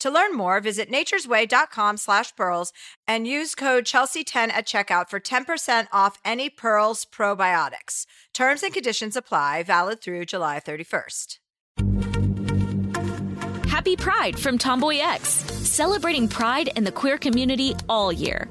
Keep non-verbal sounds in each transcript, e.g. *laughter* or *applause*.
To learn more, visit naturesway.com slash pearls and use code Chelsea10 at checkout for 10% off any Pearls probiotics. Terms and conditions apply, valid through July 31st. Happy Pride from Tomboy X, celebrating pride and the queer community all year.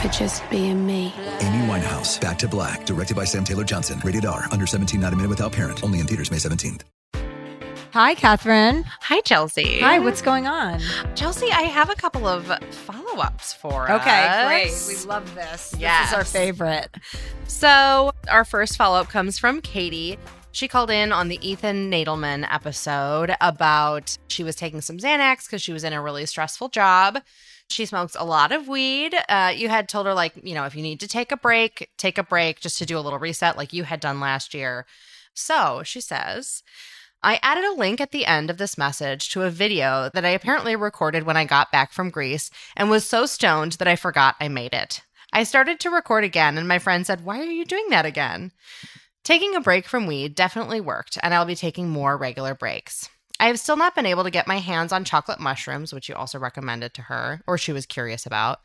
for just being me. Amy Winehouse, Back to Black, directed by Sam Taylor Johnson. Rated R, under 17, not a minute without parent. Only in theaters May 17th. Hi, Catherine. Hi, Chelsea. Hi, what's going on? Chelsea? I have a couple of follow ups for Okay, great. We love this. This is our favorite. So, our first follow up comes from Katie. She called in on the Ethan Nadelmann episode about she was taking some Xanax because she was in a really stressful job. She smokes a lot of weed. Uh, you had told her, like, you know, if you need to take a break, take a break just to do a little reset, like you had done last year. So she says, I added a link at the end of this message to a video that I apparently recorded when I got back from Greece and was so stoned that I forgot I made it. I started to record again, and my friend said, Why are you doing that again? Taking a break from weed definitely worked, and I'll be taking more regular breaks. I have still not been able to get my hands on chocolate mushrooms, which you also recommended to her, or she was curious about.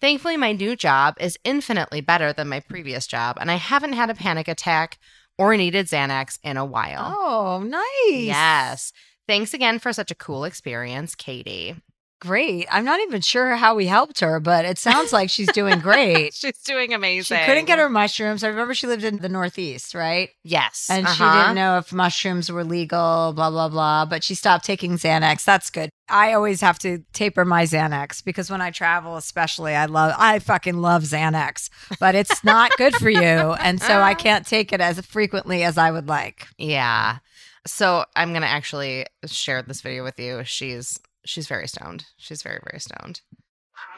Thankfully, my new job is infinitely better than my previous job, and I haven't had a panic attack or needed Xanax in a while. Oh, nice. Yes. Thanks again for such a cool experience, Katie. Great. I'm not even sure how we helped her, but it sounds like she's doing great. *laughs* She's doing amazing. she couldn't get her mushrooms. I remember she lived in the Northeast, right? Yes. And she uh-huh. didn't know if mushrooms were legal, blah, blah, blah. But she stopped taking Xanax. That's good. I always have to taper my Xanax because when I travel, especially, I love, I fucking love Xanax, but it's not good for you. And so I *laughs* can't take it as frequently as I would like. Yeah. So I'm gonna actually share this video with you. She's she's very stoned. She's very very stoned.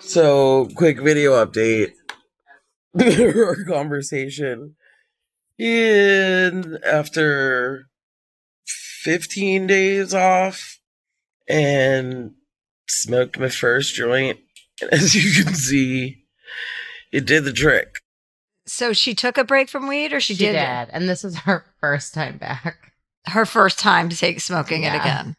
So, quick video update. *laughs* Our conversation. In after 15 days off and smoked my first joint. And *laughs* as you can see, it did the trick. So she took a break from weed or she, did, and this is her *laughs* first time back. her first time to take smoking it again.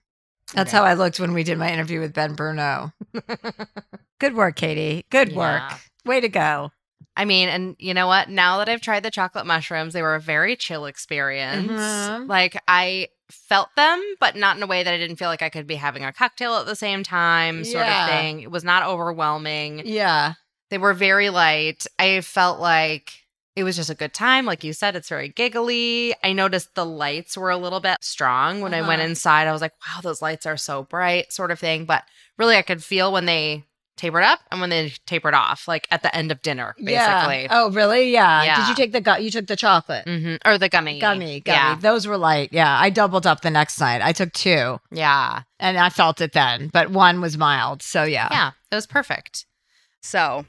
That's how I looked when we did my interview with Ben Bruno. *laughs* Good work, Katie. Good work. Yeah. Way to go. I mean, and you know what? Now that I've tried the chocolate mushrooms, they were a very chill experience. Mhm. Like I felt them, but not in a way that I didn't feel like I could be having a cocktail at the same time, sort Yeah. of thing. It was not overwhelming. Yeah. They were very light. I felt like it was just a good time. Like you said, it's very giggly. I noticed the lights were a little bit strong when I went Uh-huh. inside. I was like, wow, those lights are so bright, sort of thing. But really, I could feel when they tapered up and when they tapered off, like at the end of dinner, basically. Yeah. Oh, really? Yeah. Yeah. Did you take the gu- you took the chocolate? hmm Or the gummy. Gummy, gummy. Yeah. Those were light. Yeah. I doubled up the next night. I took two Yeah. and I felt it then, but one was mild. So yeah. Yeah. It was perfect. So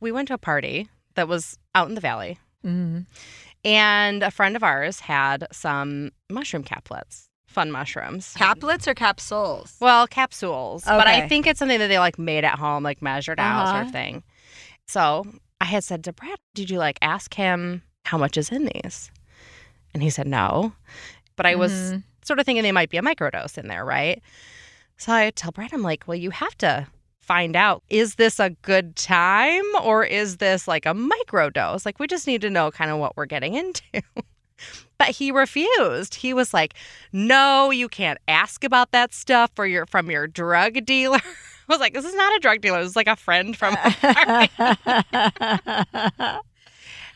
we went to a party that was out in the valley. Mhm. And a friend of ours had some mushroom caplets, fun mushrooms. Caplets or capsules? Well, capsules. But I think it's something that they like made at home, like measured out sort Uh-huh. of thing. So I had said to Brad, Did you like ask him how much is in these? And he said no. But I was Mhm. sort of thinking they might be a microdose in there, right? So I tell Brad, I'm like, Well, you have to find out is this a good time or is this like a microdose? Like, we just need to know kind of what we're getting into. *laughs* But he refused. He was like, "No, you can't ask about that stuff for your from your drug dealer." *laughs* I was like, "This is not a drug dealer. This is like a friend from." *laughs*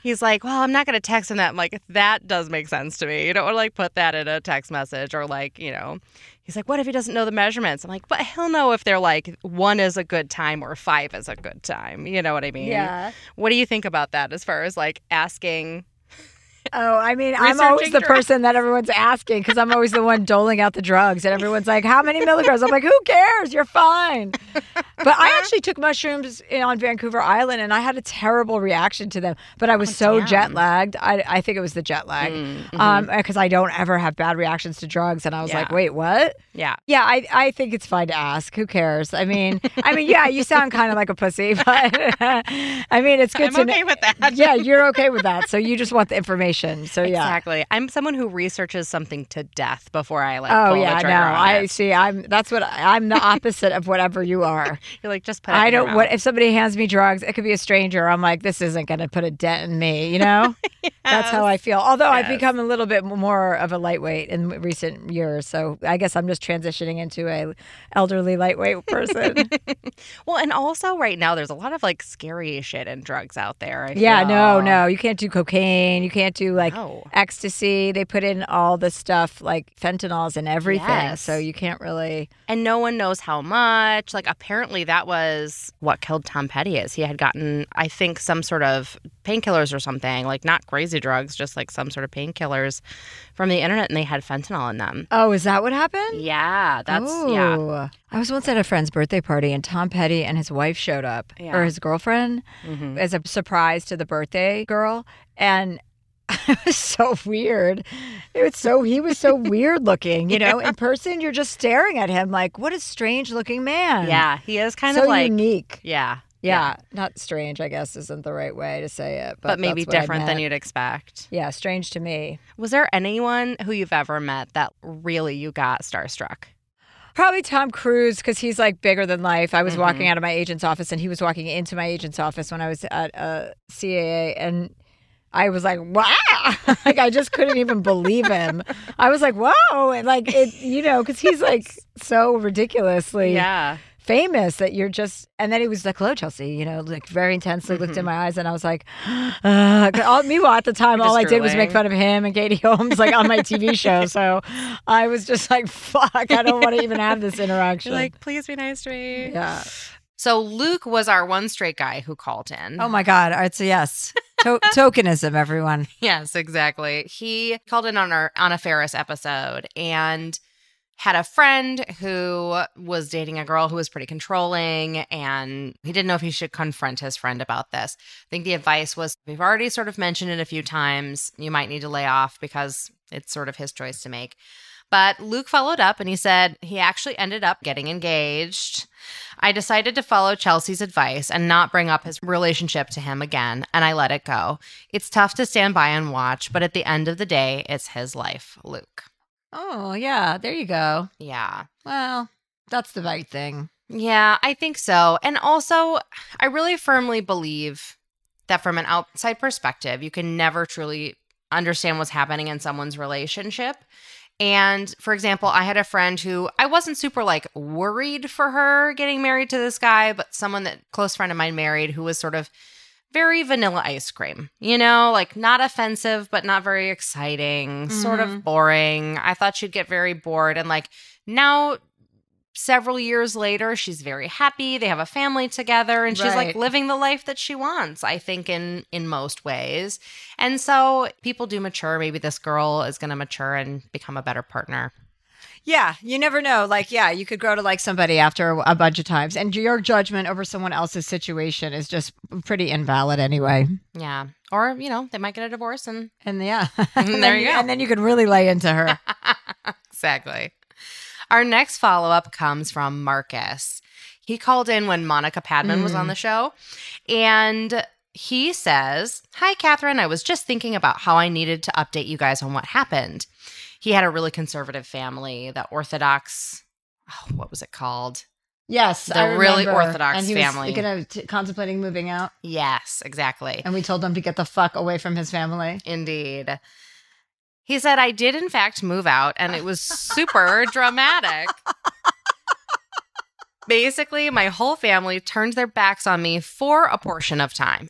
He's like, "Well, I'm not going to text him that." I'm like, "That does make sense to me. You don't want to like put that in a text message or like, you know." He's like, "What if he doesn't know the measurements?" I'm like, "But he'll know if they're like one is a good time or five is a good time. You know what I mean?" yeah. What do you think about that as far as like asking? Oh, I mean, I'm always the drugs. person that everyone's asking because I'm always the one doling out the drugs, and everyone's like, "How many milligrams?" I'm like, "Who cares? You're fine." But I actually took mushrooms in, on Vancouver Island, and I had a terrible reaction to them. But I was so damn. jet lagged. I, I think it was the jet lag, Mm, um, because I don't ever have bad reactions to drugs. And I was like, "Wait, what?" Yeah. Yeah, I, I think it's fine to ask. Who cares? I mean, I mean, yeah, you sound kind of like a pussy, *laughs* but *laughs* I mean, it's good I'm to okay know. with that. Yeah, you're okay with that. So you just want the information. So yeah. Exactly. I'm someone who researches something to death before I like. Oh yeah, no. I see. I'm. That's what I'm the opposite of whatever you are. *laughs* You're like just put. It I don't. What if somebody hands me drugs? It could be a stranger. I'm like, this isn't going to put a dent in me. You know. *laughs* That's how I feel. Although I've become a little bit more of a lightweight in recent years, so I guess I'm just transitioning into a elderly lightweight *laughs* person. Well, and also right now there's a lot of like scary shit and drugs out there. I yeah. No. No. You can't do cocaine. You can't do like No. ecstasy. They put in all the stuff like fentanyls and everything, Yes. so you can't really. And no one knows how much. Like apparently that was what killed Tom Petty. Is he had gotten I think some sort of painkillers or something like not crazy drugs, just like some sort of painkillers from the internet, and they had fentanyl in them. Oh, is that what happened? Yeah, that's yeah. I was once at a friend's birthday party and Tom Petty and his wife showed up, Yeah. or his girlfriend, Mhm. as a surprise to the birthday girl. And *laughs* it was so weird. It was so, he was so weird looking, you know? *laughs* In person, you're just staring at him like, what a strange looking man. Yeah, he is kind so of like unique. yeah, Yeah. Not strange, I guess, isn't the right way to say it. But, but, maybe that's what I different than you'd expect. Yeah, strange to me. Was there anyone who you've ever met that really you got starstruck? Probably Tom Cruise because he's like bigger than life. I was Mm-hmm. walking out of my agent's office and he was walking into my agent's office when I was at uh, CAA and I was like, wow. *laughs* like I just couldn't even believe him. I was like, whoa. And like it, you know, because he's like so ridiculously Yeah. famous that you're just, and then he was like, hello, Chelsea, you know, like very intensely looked Mm-hmm. in my eyes and I was like, *gasps* uh, all, meanwhile at the time, all I did was make fun of him and Katie Holmes like on my TV *laughs* show. So I was just like, fuck, I don't want to even have this interaction. *laughs* You're like, please be nice to me. yeah. So Luke was our one straight guy who called in. Oh my God. It's a yes. To- tokenism, everyone. *laughs* Yes, exactly. He called in on our on a Ferris episode and had a friend who was dating a girl who was pretty controlling and he didn't know if he should confront his friend about this. I think the advice was we've already sort of mentioned it a few times. You might need to lay off because it's sort of his choice to make. But Luke followed up and he said he actually ended up getting engaged. I decided to follow Chelsea's advice and not bring up his relationship to him again, and I let it go. It's tough to stand by and watch, but at the end of the day, it's his life, Luke. Oh, yeah. There you go. Yeah. Well, that's the right thing. Yeah, I think so. And also, I really firmly believe that from an outside perspective, you can never truly understand what's happening in someone's relationship. And for example, I had a friend who I wasn't super like worried for her getting married to this guy, but someone that close friend of mine married who was sort of very vanilla ice cream, you know, like not offensive, but not very exciting, sort of mm-hmm. boring. I thought she'd get very bored. And like now, several years later, she's very happy. They have a family together and she's like living the life that she wants, I think, in in most ways. And so people do mature. Maybe this girl is gonna mature and become a better partner. Yeah, you never know. Like, yeah, you could grow to like somebody after a bunch of times, and your judgment over someone else's situation is just pretty invalid anyway. Yeah. Or, you know, they might get a divorce and And yeah, *laughs* *laughs* And there you go. And then you can really lay into her. *laughs* exactly. Our next follow up comes from Marcus. He called in when Monica Padman was on mm. the show, and he says, Hi, Catherine. I was just thinking about how I needed to update you guys on what happened. He had a really conservative family, the Orthodox, oh, what was it called? Yes, The I really remember. Orthodox and he family. Was gonna t- contemplating moving out, Yes, exactly. and we told him to get the fuck away from his family. Indeed. He said, I did, in fact, move out, and it was super *laughs* dramatic. Basically, my whole family turned their backs on me for a portion of time.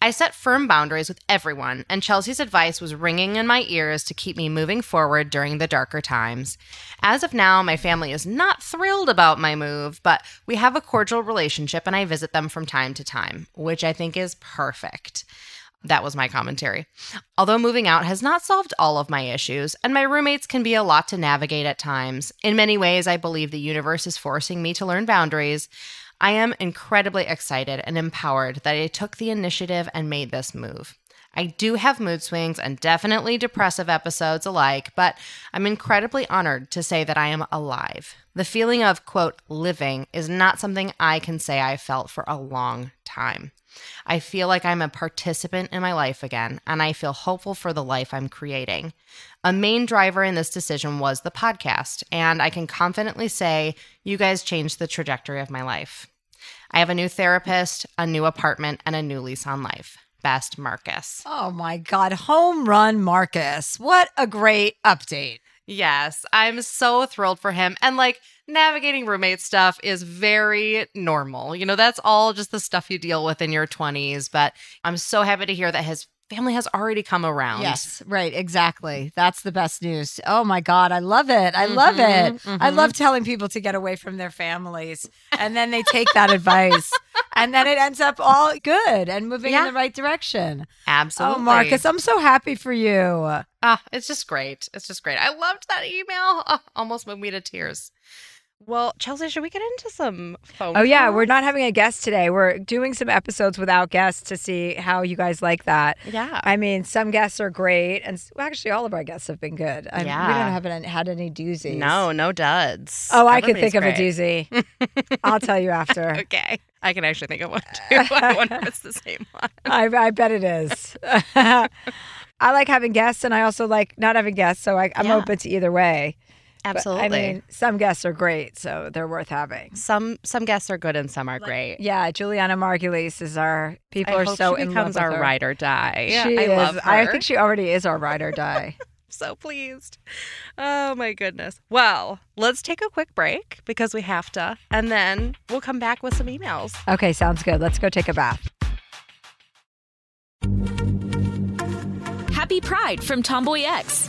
I set firm boundaries with everyone, and Chelsea's advice was ringing in my ears to keep me moving forward during the darker times. As of now, my family is not thrilled about my move, but we have a cordial relationship and I visit them from time to time, which I think is perfect. That was my commentary. Although moving out has not solved all of my issues, and my roommates can be a lot to navigate at times, in many ways, I believe the universe is forcing me to learn boundaries. I am incredibly excited and empowered that I took the initiative and made this move. I do have mood swings and definitely depressive episodes alike, but I'm incredibly honored to say that I am alive. The feeling of, quote, living is not something I can say I felt for a long time. I feel like I'm a participant in my life again, and I feel hopeful for the life I'm creating. A main driver in this decision was the podcast, and I can confidently say you guys changed the trajectory of my life. I have a new therapist, a new apartment, and a new lease on life. Best Marcus. Oh my God, home run, Marcus! What a great update. Yes, I'm so thrilled for him. And like navigating roommate stuff is very normal. You know, that's all just the stuff you deal with in your 20s. But I'm so happy to hear that his family has already come around. Yes, right, exactly. That's the best news. Oh my God, I love it. I love it. I love telling people to get away from their families, and then they take that advice, *laughs* and then it ends up all good and moving Yeah. in the right direction. Absolutely. Oh, Marcus, I'm so happy for you. Ah, it's just great. It's just great. I loved that email. *laughs* Almost moved me to tears. Well, Chelsea, should we get into some phone Oh yeah, we're not having a guest today. We're doing some episodes without guests to see how you guys like that. Yeah. I mean, some guests are great, and well, actually, all of our guests have been good. I, We Yeah. don't have any, had any doozies. no, no duds. Oh, I could Everybody's think of a doozy. I'll tell you after. *laughs* Okay. I can actually think of one too. *laughs* I wonder if it's the same one. I, I bet it is. *laughs* I like having guests, and I also like not having guests, so I, I'm Yeah. open to either way. But, Absolutely. I mean, some guests are great, so they're worth having. some some guests are good and some are great. Yeah, Julianna Margulies is our. People I are hope so she in becomes love our her. ride or die. She I is. love her. I think she already is our ride or *laughs* die. so pleased. Oh my goodness. Well, let's take a quick break because we have to, and then we'll come back with some emails. okay, sounds good. Let's go take a bath. Happy Pride from Tomboy X,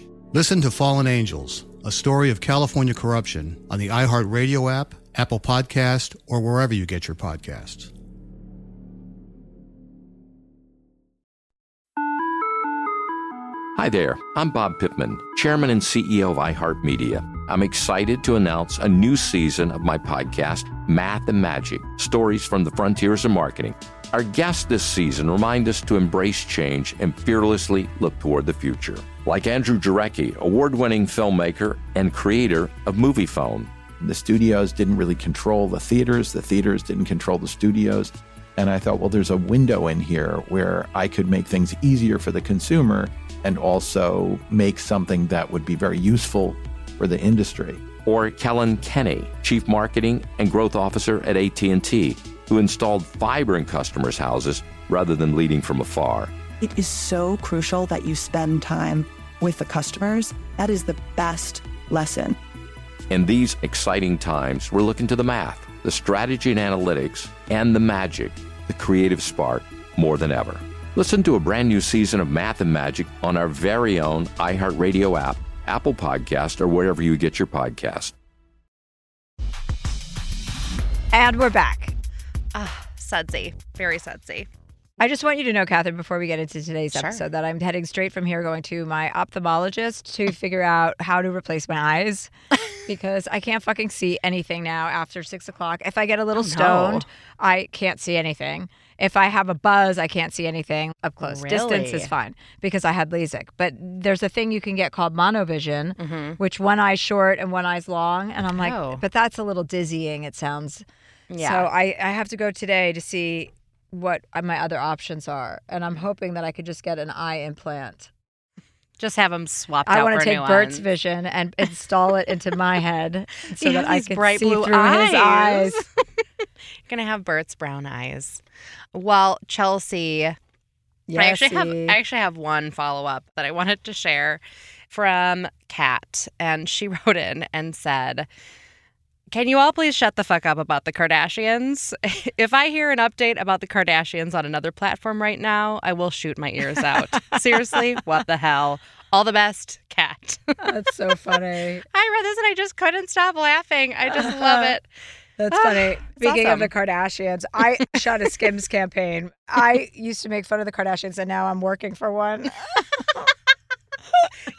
Listen to Fallen Angels, a story of California corruption on the iHeartRadio app, Apple Podcast, or wherever you get your podcasts. Hi there, I'm Bob Pittman, Chairman and CEO of iHeartMedia. I'm excited to announce a new season of my podcast, Math and Magic Stories from the Frontiers of Marketing. Our guests this season remind us to embrace change and fearlessly look toward the future. Like Andrew Jarecki, award winning filmmaker and creator of Moviefone. The studios didn't really control the theaters, the theaters didn't control the studios. And I thought, well, there's a window in here where I could make things easier for the consumer and also make something that would be very useful for the industry. Or Kellyn Kenny, Chief Marketing and Growth Officer at AT&T, who installed fiber in customers' houses rather than leading from afar. It is so crucial that you spend time with the customers. That is the best lesson. In these exciting times, we're looking to the math, the strategy and analytics, and the magic, the creative spark, more than ever. Listen to a brand new season of Math and Magic on our very own iHeartRadio app, Apple Podcast, or wherever you get your podcast. And we're back. Ah, sudsy. Very sudsy. I just want you to know, Catherine, before we get into today's Sure. episode, that I'm heading straight from here going to my ophthalmologist to *laughs* figure out how to replace my eyes *laughs* because I can't fucking see anything now after six o'clock. If I get a little Oh, no. stoned, I can't see anything. If I have a buzz, I can't see anything up close. Distance is fine because I had LASIK. But there's a thing you can get called monovision, which one eye's short and one eye's long. And I'm like, Mm-hmm. Oh. but that's a little dizzying, it sounds. Yeah. So I, I have to go today to see what my other options are. And I'm hoping that I could just get an eye implant. Just have them swapped I want to take Bert's one. vision and install it into my *laughs* head so He that I can bright see blue through his eyes. You're *laughs* *laughs* gonna have Bert's brown eyes. Well, Chelsea, I actually have I actually have one follow up that I wanted to share from Kat, and she wrote in and said. Can you all please shut the fuck up about the Kardashians? *laughs* If I hear an update about the Kardashians on another platform right now, I will shoot my ears out. *laughs* Seriously, what the hell? All the best, Kat. *laughs* That's so funny. I read this and I just couldn't stop laughing. I just love it. That's funny. *sighs* Speaking of the Kardashians, I shot a Skims campaign. I used to make fun of the Kardashians, and now I'm working for one.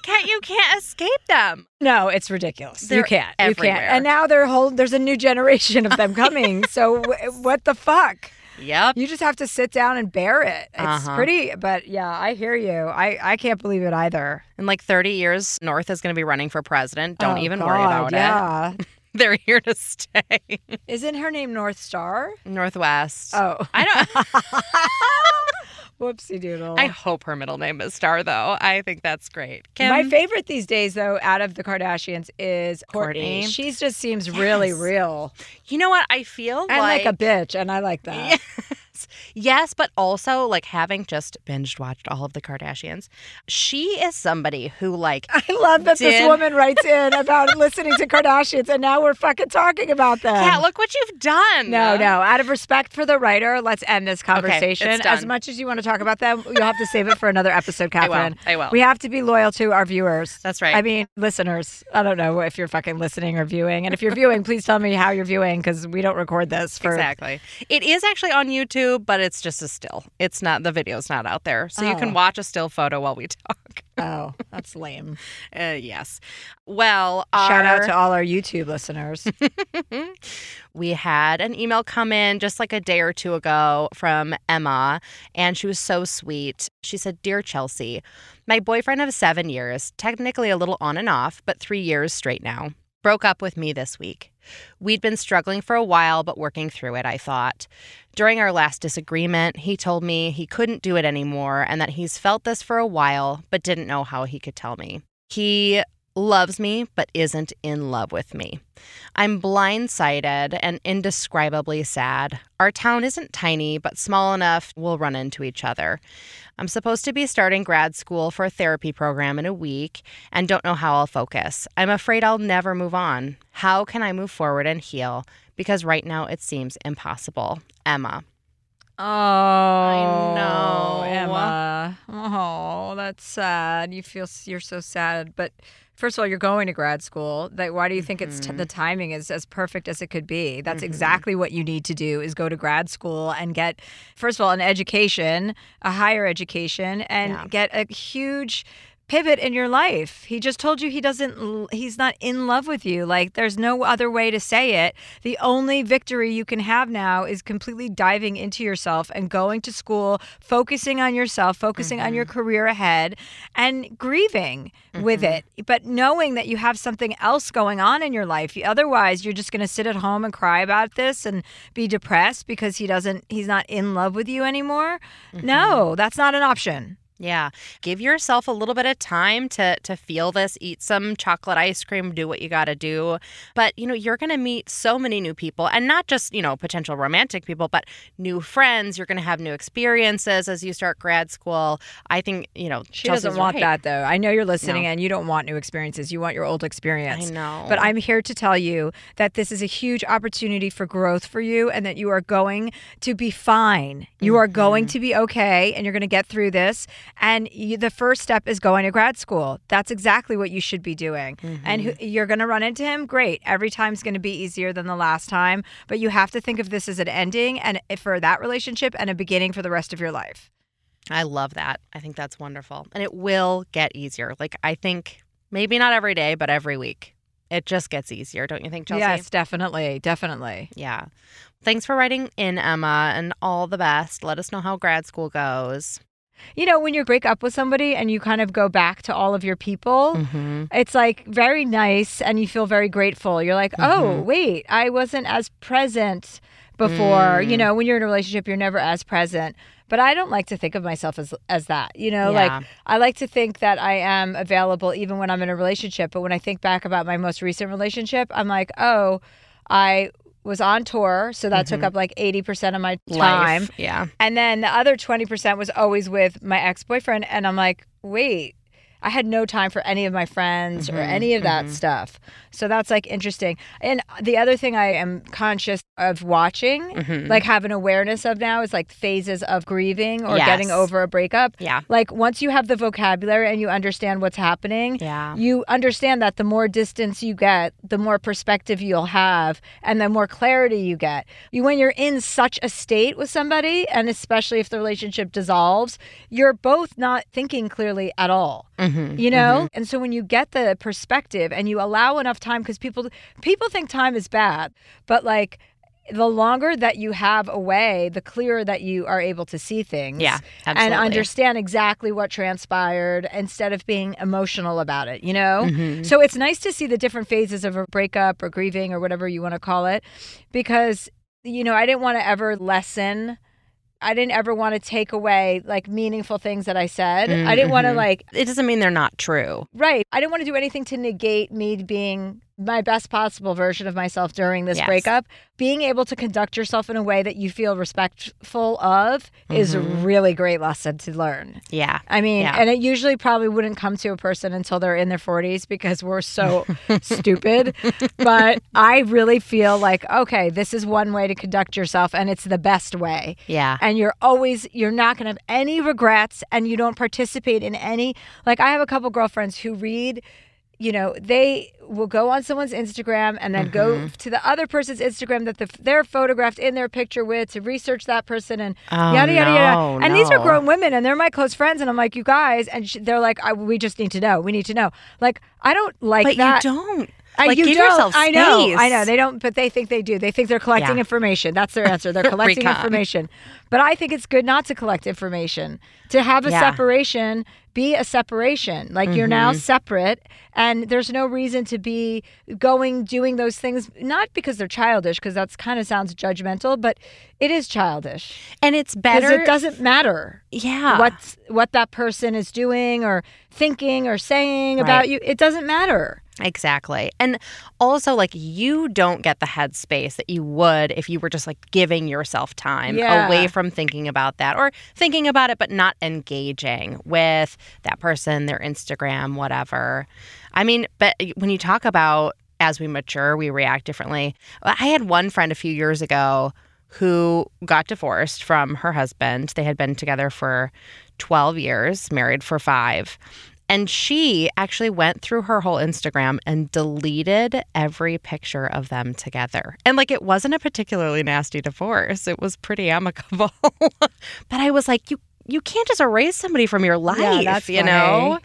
Can't you can't escape them? No, it's ridiculous. you They're can't. You can't. And now they're whole. There's a new generation of them *laughs* coming. so w- what the fuck? Yep. You just have to sit down and bear it. It's Uh-huh. pretty, but yeah, I hear you. I I can't believe it either. In like 30 years, North is going to be running for president. Don't Oh, even worry God, about yeah. it. *laughs* They're here to stay. Isn't her name North Star? Northwest. Oh, I don't. *laughs* whoopsie doodle. I hope her middle name is Star, though. I think that's great. Kim, My favorite these days, though, out of the Kardashians is Kourtney. She just seems really real you know what? I feel and like, like a bitch, and I like that. *laughs* Yes. Yes, but also like having just binged watched all of the Kardashians, she is somebody who like *laughs* I love that this woman writes in about *laughs* listening to Kardashians, and now we're fucking talking about them. Yeah, look what you've done. No, no. Out of respect for the writer, let's end this conversation. As much as you want to talk about them, you'll have to save it for another episode, *laughs* I will. Catherine. I will. We have to be loyal to our viewers. That's right. I mean, listeners. I don't know if you're fucking listening or viewing. And if you're viewing, please tell me how you're viewing because we don't record this for. Exactly. It is actually on YouTube. YouTube, but it's just a still. It's not the video's not out there, so you Oh. can watch a still photo while we talk. *laughs* Oh, that's lame. Uh, yes. Well, Shout out to all our YouTube listeners. *laughs* we had an email come in just like a day or two ago from Emma, and she was so sweet. She said, Dear Chelsea, my boyfriend of seven years, technically a little on and off, but three years straight now, broke up with me this week. We'd been struggling for a while, but working through it, I thought. During our last disagreement, he told me he couldn't do it anymore and that he's felt this for a while, but didn't know how he could tell me. He loves me, but isn't in love with me. I'm blindsided and indescribably sad. Our town isn't tiny, but small enough we'll run into each other. I'm supposed to be starting grad school for a therapy program in a week and don't know how I'll focus. I'm afraid I'll never move on. How can I move forward and heal? Because right now it seems impossible. Emma. Oh, I know. Emma. Oh, that's sad. You feel you're so sad, but first of all, you're going to grad school. Like, why do you think it's Mm-hmm. t- the timing is as perfect as it could be? That's exactly what you need to do: is go to grad school and get, first of all, an education, a higher education, and Yeah. get a huge pivot in your life. He just told you he doesn't he's not in love with you. Like there's no other way to say it. The only victory you can have now is completely diving into yourself and going to school, focusing on yourself, focusing on your mm-hmm. career ahead and grieving with mm-hmm. it. But knowing that you have something else going on in your life. Otherwise, you're just going to sit at home and cry about this and be depressed because he doesn't he's not in love with you anymore. Mm-hmm. No, that's not an option. Yeah. Give yourself a little bit of time to to feel this, eat some chocolate ice cream, do what you got to do. But, you know, you're going to meet so many new people and not just, you know, potential romantic people, but new friends. You're going to have new experiences as you start grad school. I think, you know, She Chelsea's doesn't want right. that though. I know you're listening No. and you don't want new experiences. You want your old experience. I know. But I'm here to tell you that this is a huge opportunity for growth for you and that you are going to be fine. You are going Mm-hmm. to be okay and you're going to get through this. And you, the first step is going to grad school. That's exactly what you should be doing. And Mm-hmm. who, you're going to run into him. Great. Every time's going to be easier than the last time. But you have to think of this as an ending and for that relationship and a beginning for the rest of your life. I love that. I think that's wonderful. And it will get easier. Like, I think maybe not every day, but every week. It just gets easier, don't you think, Chelsea? Yes, definitely. Definitely. Yeah. Thanks for writing in, Emma, and all the best. Let us know how grad school goes. You know, when you break up with somebody and you kind of go back to all of your people, Mm-hmm. it's like very nice and you feel very grateful. You're like, oh, Mhm. wait, I wasn't as present before. You Mm. know, when you're in a relationship, you're never as present. But I don't like to think of myself as as that. You know, Yeah. like I like to think that I am available even when I'm in a relationship. But when I think back about my most recent relationship, I'm like, oh, I was on tour, so that took Mhm. up like 80% of my Life, time. yeah. And then the other 20% was always with my ex boyfriend. And I'm like, wait, I had no time for any of my friends or Mhm, any of that mhm. stuff. So that's like interesting. And the other thing I am conscious of watching, Mhm. like have an awareness of now, is like phases of grieving or getting over a breakup. Yeah. Like once you have the vocabulary and you understand what's happening, Yeah. you understand that the more distance you get, the more perspective you'll have and the more clarity you get. You when you're in such a state with somebody and especially if the relationship dissolves, you're both not thinking clearly at all. Mhm, You know? mhm. And so when you get the perspective and you allow enough time cuz people people think time is bad, but like the longer that you have away, the clearer that you are able to see things. Yeah, And understand exactly what transpired instead of being emotional about it, you know? Mhm. So it's nice to see the different phases of a breakup or grieving or whatever you want to call it because, you know, I didn't want to ever lessen. I didn't ever want to take away like meaningful things that I said. I didn't want to Mhm. like It doesn't mean they're not true. Right. I didn't want to do anything to negate me being my best possible version of myself during this Yes. breakup. Being able to conduct yourself in a way that you feel respectful of is a Mhm. really great lesson to learn. Yeah. I mean, Yeah. and it usually probably wouldn't come to a person until they're in their 40s because we're so *laughs* stupid. But I really feel like, okay, this is one way to conduct yourself and it's the best way. Yeah. And you're always, you're not going to have any regrets and you don't participate in any, like, I have a couple girlfriends who read you know, they will go on someone's Instagram and then go Mm-hmm. to the other person's Instagram that the, they're photographed in their picture with to research that person and Oh, yada yada yada. no, And these are grown women and they're my close friends and I'm like, you guys, and sh- they're like, I, we just need to know. We need to know. Like, I don't like But you don't. I, Like, you give don't. yourself I know. I know. They don't, but they think they do. They think they're collecting Yeah. information. That's their answer. They're *laughs* collecting information. But I think it's good not to collect information. To have a Yeah. separation, be a separation. Like you're now Mhm. separate, and there's no reason to be going doing those things. Not because they're childish, because that's kind of sounds judgmental, but it is childish. And it's better. It doesn't matter. Yeah. What's what that person is doing or thinking or saying Right. about you. It doesn't matter. Exactly. And also, like, you don't get the headspace that you would if you were just like giving yourself time Yeah. away from thinking about that or thinking about it, but not engaging with that person, their Instagram, whatever. I mean, but when you talk about as we mature, we react differently. I had one friend a few years ago who got divorced from her husband. They had been together for 12 years, married for five. And she actually went through her whole Instagram and deleted every picture of them together. And like, it wasn't a particularly nasty divorce, it was pretty amicable. *laughs* but I was like, you, you can't just erase somebody from your life, that's you know?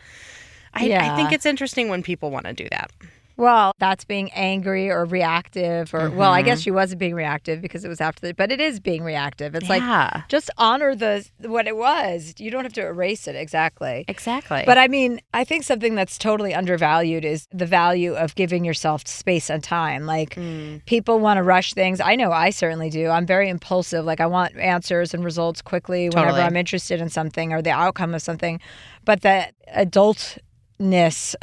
I, I think it's interesting when people want to do that. Well, that's being angry or reactive, or well, I guess Mhm. she wasn't being reactive because it was after the, but it is being reactive. It's Yeah. like just honor the what it was. You don't have to erase it exactly. Exactly. But I mean, I think something that's totally undervalued is the value of giving yourself space and time. Like Mm. people want to rush things. I know I certainly do. I'm very impulsive. Like I want answers and results quickly whenever I'm interested in something or the outcome of something. But the adultness is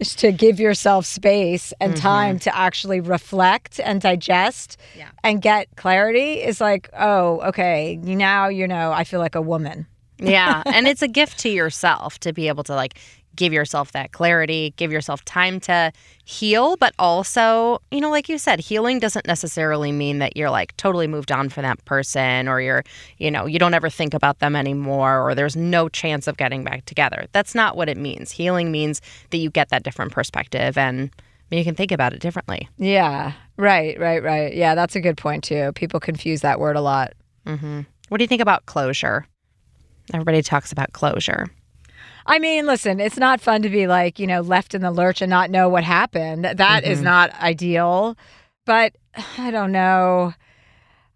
*laughs* to give yourself space and Mm-hmm. time to actually reflect and digest and get clarity is like, oh, okay, now you know I feel like a woman. yeah and *laughs* it's a gift to yourself to be able to like give yourself that clarity give yourself time to heal. But also you know like you said healing doesn't necessarily mean that you're like totally moved on from that person or you're you know you don't ever think about them anymore or there's no chance of getting back together. That's not what it means. Healing means that you get that different perspective and you can think about it differently. Yeah, right, right, right. Yeah, that's a good point too. People confuse that word a lot. hmm what do you think about closure? Everybody talks about closure I mean, listen, it's not fun to be like, you know, left in the lurch and not know what happened. That is Mhm. not ideal. But I don't know.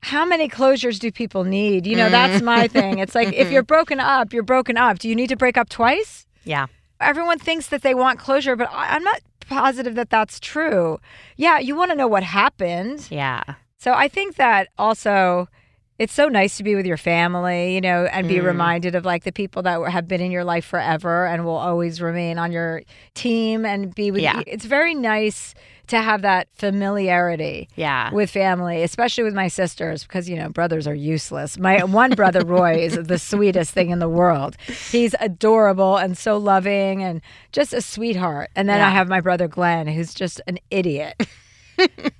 How many closures do people need? You know, that's my thing. It's like if you're broken up, you're broken up. Do you need to break up twice? yeah Everyone thinks that they want closure, but I'm not positive that that's true. Yeah, you want to know what happened. yeah So I think that also it's so nice to be with your family, you know, and be Mm. reminded of like the people that have been in your life forever and will always remain on your team and be with Yeah. you. It's very nice to have that familiarity yeah with family, especially with my sisters, because you know brothers are useless. My one brother Roy is the sweetest thing in the world. He's adorable and so loving and just a sweetheart. And then I have my brother Glenn, who's just an idiot. *laughs*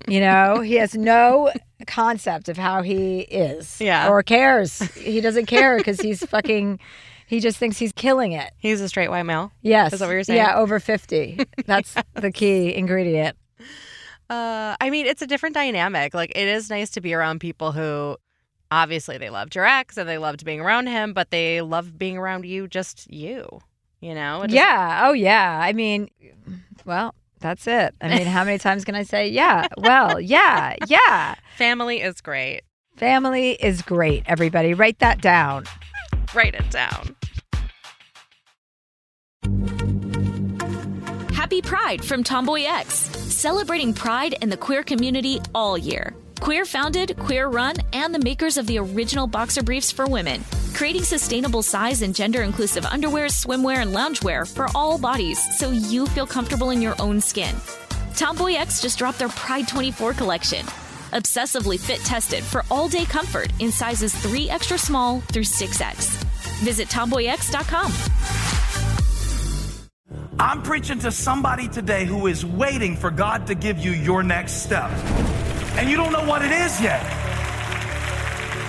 you know, he has no concept of how he is, Yeah. or cares. He doesn't care because he's fucking. He just thinks he's killing it. he's a straight white male Yes, is that what you're saying Yeah, over fifty. *laughs* That's the key ingredient. Uh, I mean, it's a different dynamic. Like, it is nice to be around people who obviously they loved your ex and they loved being around him, but they love being around you, just you. You know? Doesn't- Yeah. Oh, yeah. I mean, well, that's it. I mean, how many *laughs* times can I say, yeah, well, yeah, yeah. Family is great. Family is great, everybody. Write that down. Write it down. Happy Pride from Tomboy X, celebrating pride in the queer community all year. Queer founded, queer run, and the makers of the original boxer briefs for women, creating sustainable size and gender inclusive underwear, swimwear, and loungewear for all bodies so you feel comfortable in your own skin. Tomboy X just dropped their Pride 24 collection. Obsessively fit tested for all day comfort in sizes 3 extra small through 6X. Visit tomboyx.com. I'm preaching to somebody today who is waiting for God to give you your next step. And you don't know what it is yet.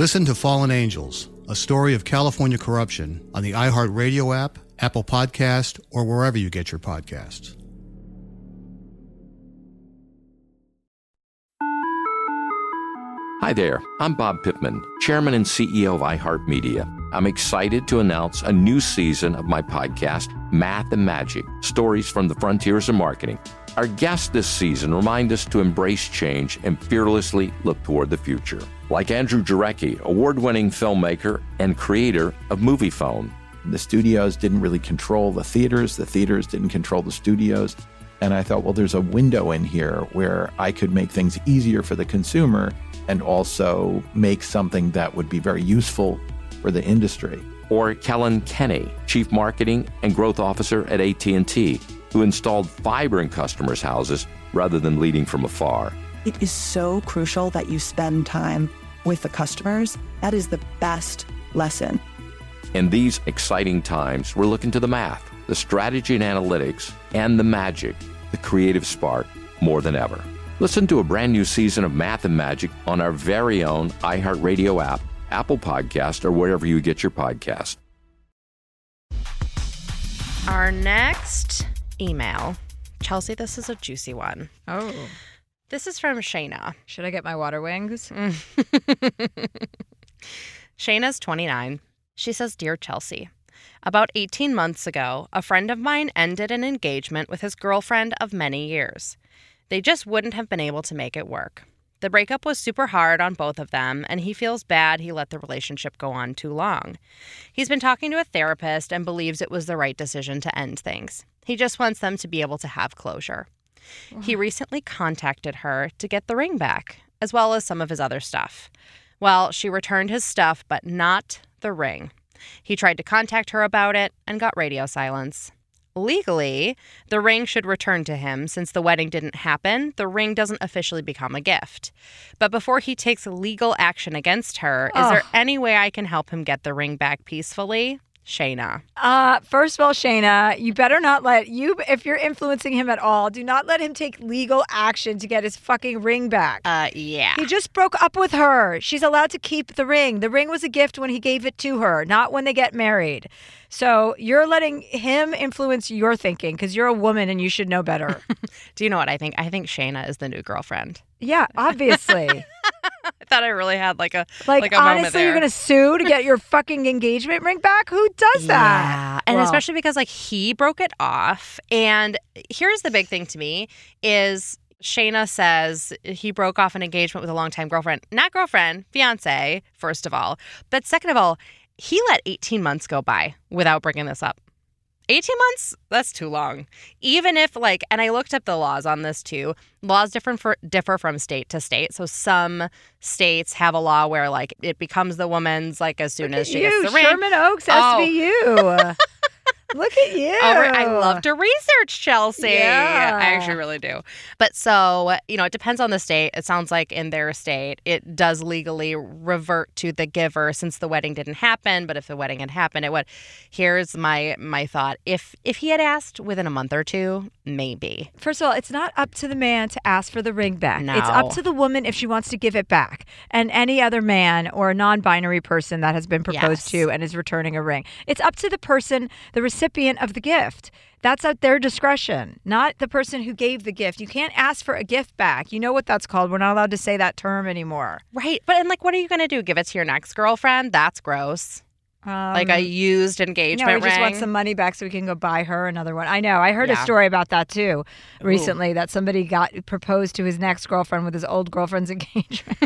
Listen to Fallen Angels, a story of California corruption on the iHeartRadio app, Apple Podcast, or wherever you get your podcasts. Hi there, I'm Bob Pittman, Chairman and CEO of iHeartMedia. I'm excited to announce a new season of my podcast, Math and Magic Stories from the Frontiers of Marketing. Our guests this season remind us to embrace change and fearlessly look toward the future. Like Andrew Jarecki, award winning filmmaker and creator of Moviefone. The studios didn't really control the theaters, the theaters didn't control the studios. And I thought, well, there's a window in here where I could make things easier for the consumer and also make something that would be very useful for the industry. Or Kellyn Kenny, Chief Marketing and Growth Officer at AT&T, who installed fiber in customers' houses rather than leading from afar. It is so crucial that you spend time with the customers. That is the best lesson. In these exciting times, we're looking to the math, the strategy and analytics, and the magic, the creative spark, more than ever. Listen to a brand new season of Math and Magic on our very own iHeartRadio app, Apple Podcast, or wherever you get your podcast. Our next email. Chelsea, this is a juicy one. Oh. This is from Shayna. Should I get my water wings? *laughs* Shayna's 29. She says, Dear Chelsea, about 18 months ago, a friend of mine ended an engagement with his girlfriend of many years. They just wouldn't have been able to make it work. The breakup was super hard on both of them, and he feels bad he let the relationship go on too long. He's been talking to a therapist and believes it was the right decision to end things. He just wants them to be able to have closure. He recently contacted her to get the ring back, as well as some of his other stuff. Well, she returned his stuff, but not the ring. He tried to contact her about it and got radio silence. Legally, the ring should return to him since the wedding didn't happen. The ring doesn't officially become a gift. But before he takes legal action against her, is there any way I can help him get the ring back peacefully? Shayna. Uh, first of all, Shayna, you better not let you if you're influencing him at all, do not let him take legal action to get his fucking ring back. Uh, yeah. He just broke up with her. She's allowed to keep the ring. The ring was a gift when he gave it to her, not when they get married. So you're letting him influence your thinking because you're a woman and you should know better. *laughs* Do you know what I think? I think Shayna is the new girlfriend. yeah, obviously. *laughs* I thought I really had like a Like, like, a moment honestly, you're gonna sue to get your fucking engagement ring back? Who does that? Yeah. And especially because like he broke it off. And here's the big thing to me is Shayna says he broke off an engagement with a longtime girlfriend. Not girlfriend, fiance, first of all. But second of all, he let 18 months go by without bringing this up. 18 months, that's too long. Even if like and I looked up the laws on this too. Laws different for differ from state to state. So some states have a law where like it becomes the woman's like as soon as she you, gets the ring. Sherman Oaks, Oh. *laughs* Look at you. I love to research, Chelsea. Yeah. I actually really do. But so, you know, it depends on the state. It sounds like in their state, it does legally revert to the giver since the wedding didn't happen. But if the wedding had happened, it would. Here's my my thought: if if he had asked within a month or two, maybe. First of all, it's not up to the man to ask for the ring back. No. It's up to the woman if she wants to give it back. And any other man or a non binary person that has been proposed Yes. to and is returning a ring. It's up to the person, the recipient of the gift. That's at their discretion, not the person who gave the gift. You can't ask for a gift back. You know what that's called. We're not allowed to say that term anymore. Right. But and like, what are you gonna do? Give it to your next girlfriend? That's gross. like a Um, used engagement No, we just want some money back so we can go buy her another one. I know. I heard a story about that too recently that somebody got proposed to his next girlfriend with his old girlfriend's *laughs* engagement.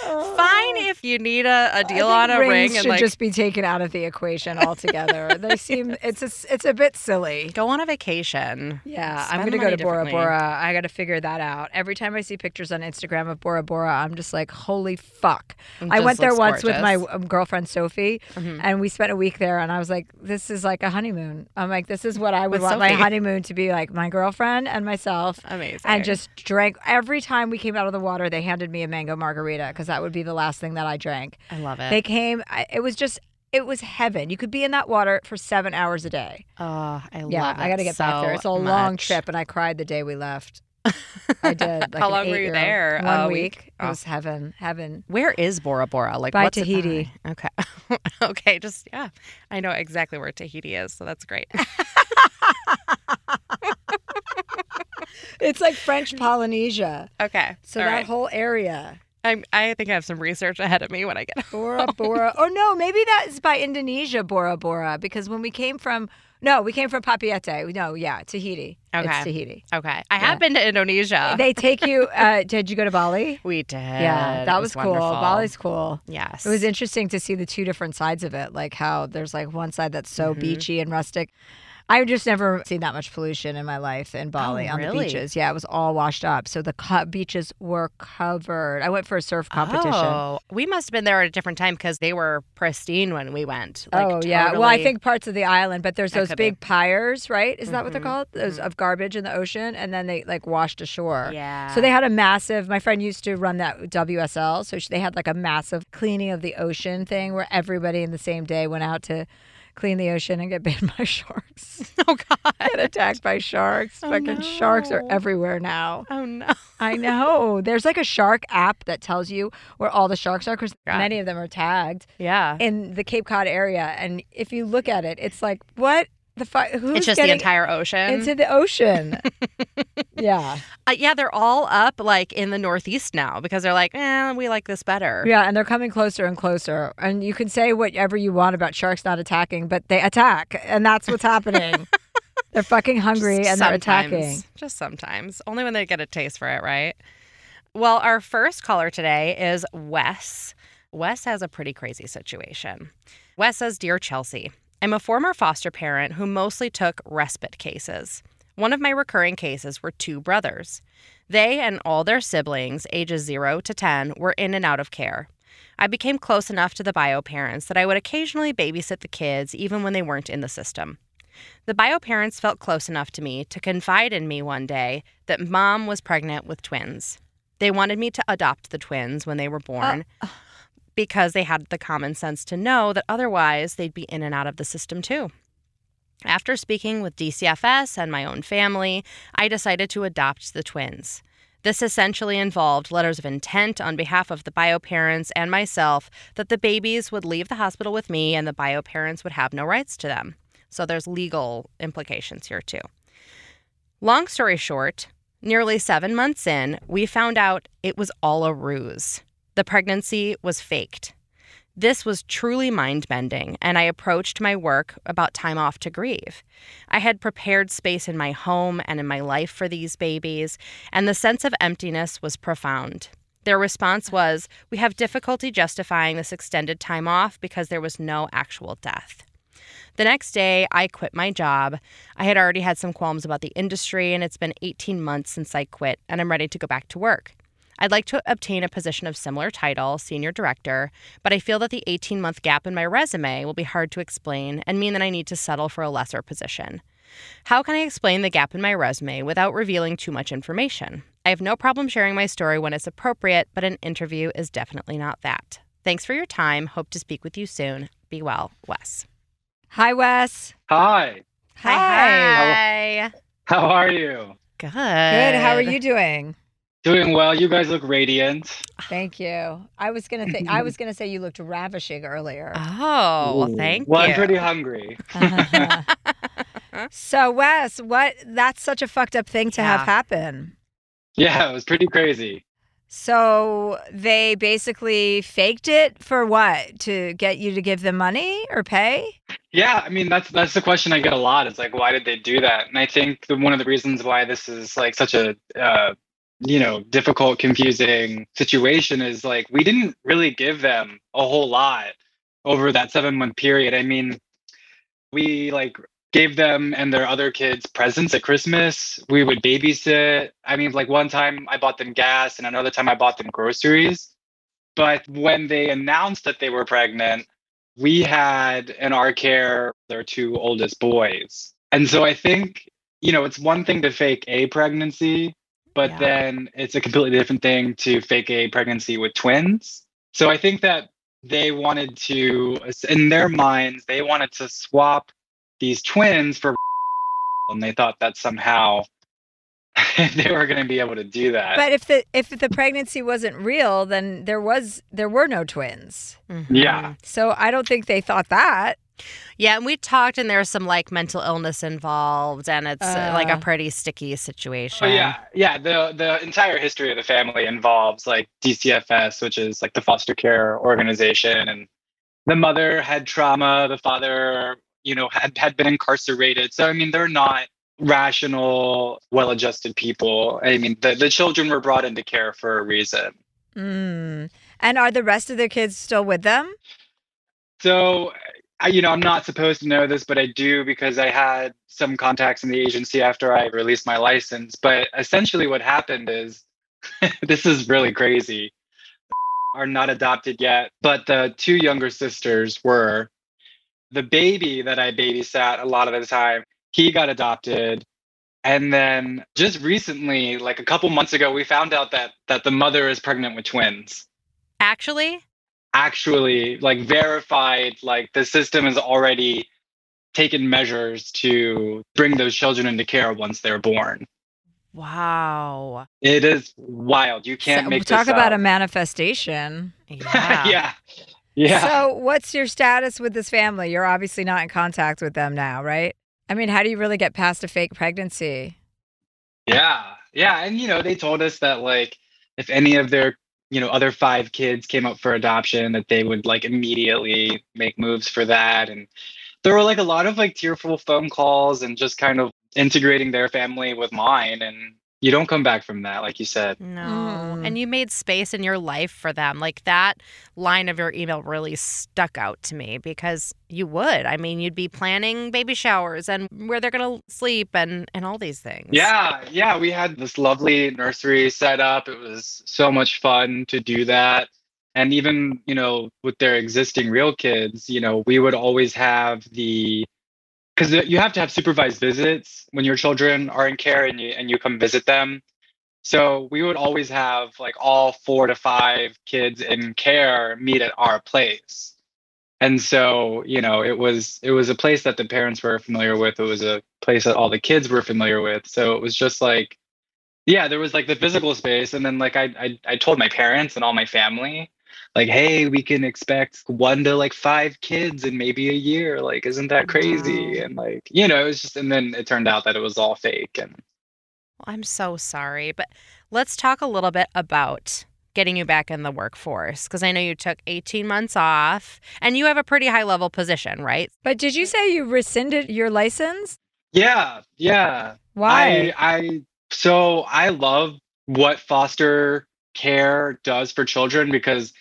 Fine if you need a, a deal on a ring and should like just be taken out of the equation altogether. *laughs* they seem it's a, it's a bit silly. go on a vacation. Yeah, Spend I'm gonna go to Bora. Bora. I got to figure that out. Every time I see pictures on Instagram of Bora Bora, I'm just like, holy fuck! I went there once with my um, girlfriend Sophie, Mhm. and we spent a week there. And I was like, this is like a honeymoon. I'm like, this is what I would With want my honeymoon to be like. My girlfriend and myself, Amazing. and just drank every time we came out of the water. They handed me a mango margarita because that would be the last thing that I drank. I love it. They came. I- It was just. It was heaven. You could be in that water for seven hours a day. Oh, I Yeah, love it. I got to get back there. so It's a long trip, and I cried the day we left. *laughs* I did. Like How long were you there? One A week. week? It Oh. was heaven. Heaven. Where is Bora Bora? Like By what's Tahiti. by? Okay. *laughs* okay, just yeah. I know exactly where Tahiti is, so that's great. *laughs* It's like French Polynesia. okay. So all that right. whole area. I'm, I think I have some research ahead of me when I get to Bora Bora. or no, maybe that is by Indonesia, Bora Bora, because when we came from, no, we came from Papeete. No, yeah, Tahiti. Okay. It's Tahiti. Okay. I have been to Indonesia. They take you, uh, did you go to Bali? we did. Yeah, It that was, cool. Bali's cool. Yes. It was interesting to see the two different sides of it, like how there's like one side that's so Mhm. beachy and rustic. I've just never seen that much pollution in my life in Bali on the Oh, beaches. Yeah, it was all washed up. So the co- beaches were covered. I went for a surf competition. Oh, we must have been there at a different time because they were pristine when we went. Like, oh yeah, well I think parts of the island, but there's That those could be. big gyres, right? Is that what they're Mhm, called? Those of garbage in the ocean, and then they like washed ashore. Yeah. So they had a massive. My friend used to run that WSL, so she, they had like a massive cleaning of the ocean thing where everybody in the same day went out to clean the ocean and get bitten *laughs* by sharks. *laughs* Oh God! Get attacked by sharks. Oh, Fucking sharks are everywhere now. Oh no. I know. There's like a shark app that tells you where all the sharks are because many of them are tagged Yeah. in the Cape Cod area. And if you look at it, it's like, what the? Who's it's just the entire ocean. into the ocean? *laughs* yeah. Uh, yeah, they're all up like in the northeast now because they're like, eh, we like this better. Yeah, and they're coming closer and closer. And you can say whatever you want about sharks not attacking, but they attack, and that's what's happening. *laughs* they're fucking hungry and they're attacking. Just sometimes. Only when they get a taste for it, right? Well, our first caller today is Wes. Wes has a pretty crazy situation. Wes says, Dear Chelsea, I'm a former foster parent who mostly took respite cases. One of my recurring cases were two brothers. They and all their siblings, ages 0 to 10, were in and out of care. I became close enough to the bio parents that I would occasionally babysit the kids even when they weren't in the system. The bio parents felt close enough to me to confide in me one day that mom was pregnant with twins. They wanted me to adopt the twins when they were born uh, uh, because they had the common sense to know that otherwise they'd be in and out of the system too. After speaking with DCFS and my own family, I decided to adopt the twins. This essentially involved letters of intent on behalf of the bio parents and myself that the babies would leave the hospital with me and the bio parents would have no rights to them. So there's legal implications here too. Long story short, nearly seven months in, we found out it was all a ruse. The pregnancy was faked. This was truly mind bending, and I approached my work about time off to grieve. I had prepared space in my home and in my life for these babies, and the sense of emptiness was profound. Their response was, We have difficulty justifying this extended time off because there was no actual death. The next day, I quit my job. I had already had some qualms about the industry, and it's been 18 months since I quit, and I'm ready to go back to work. I'd like to obtain a position of similar title, senior director, but I feel that the 18 month gap in my resume will be hard to explain and mean that I need to settle for a lesser position. How can I explain the gap in my resume without revealing too much information? I have no problem sharing my story when it's appropriate, but an interview is definitely not that. Thanks for your time. Hope to speak with you soon. Be well, Wes. Hi, Wes. Hi. Hi. Hi. How are you? Good. Good. How are you doing? Doing well. You guys look radiant. Thank you. I was gonna think. I was gonna say you looked ravishing earlier. Oh, well, thank well, you. I'm pretty hungry. *laughs* So, Wes, what? That's such a fucked up thing to have happen. yeah, it was pretty crazy. So they basically faked it for what? To get you to give them money or pay? Yeah, I mean that's that's the question I get a lot. It's like why did they do that? And I think the, one of the reasons why this is like such a uh, you know difficult, confusing situation is like we didn't really give them a whole lot over that seven month period. I mean, we like gave them and their other kids presents at Christmas. We would babysit. I mean, like one time I bought them gas, and another time I bought them groceries. But when they announced that they were pregnant, we had in our care their two oldest boys. And so I think, you know, it's one thing to fake a pregnancy, but Yeah. then it's a completely different thing to fake a pregnancy with twins. So I think that they wanted to, in their minds, they wanted to swap these twins for, *laughs* and they thought that somehow *laughs* they were going to be able to do that. But if the if the pregnancy wasn't real, then there was there were no twins. Mm-hmm. yeah. So I don't think they thought that. Yeah, and we talked, and there's some like mental illness involved, and it's uh, like a Uh. pretty sticky situation. Oh yeah, yeah. The the entire history of the family involves like DCFS, which is like the foster care organization, and the mother had trauma. The father, you know, had had been incarcerated. So I mean, they're not rational, well-adjusted people. I mean, the the children were brought into care for a reason. Mm. And are the rest of their kids still with them? So, I, you know, I'm not supposed to know this, but I do because I had some contacts in the agency after I released my license. But essentially, what happened is *laughs* this is really crazy. Are not adopted yet, but the two younger sisters were. The baby that I babysat a lot of the time, he got adopted. And then just recently, like a couple months ago, we found out that that the mother is pregnant with twins Actually, actually like verified like the system has already taken measures to bring those children into care once they're born wow. it is wild you can't So- make talk this about a up. Yeah. manifestation. *laughs* yeah yeah So what's your status with this family? You're obviously not in contact with them now, right? I mean, how do you really get past a fake pregnancy? yeah yeah and you know they told us that like if any of their you know other five kids came up for adoption that they would like immediately make moves for that. And there were like a lot of like tearful phone calls and just kind of integrating their family with mine. And you don't come back from that like you said No. Mm. And you made space in your life for them. Like that line of your email really stuck out to me because you would. I mean, you'd be planning baby showers and where they're going to sleep and and all these things. Yeah, yeah, we had this lovely nursery set up. It was so much fun to do that. And even, you know, with their existing real kids, you know, we would always have the because you have to have supervised visits when your children are in care and you and you come visit them. So we would always have like all four to five kids in care meet at our place. And so, you know, it was it was a place that the parents were familiar with. It was a place that all the kids were familiar with. So it was just like yeah, there was like the physical space and then like I I, I told my parents and all my family like hey, we can expect one to like five kids in maybe a year. Like isn't that crazy? And like, you know, it was just and then it turned out that it was all fake and Well, I'm so sorry, but let's talk a little bit about getting you back in the workforce because I know you took 18 months off and you have a pretty high level position, right? But did you say you rescinded your license? Yeah, yeah. Why? I I so I love what foster care does for children because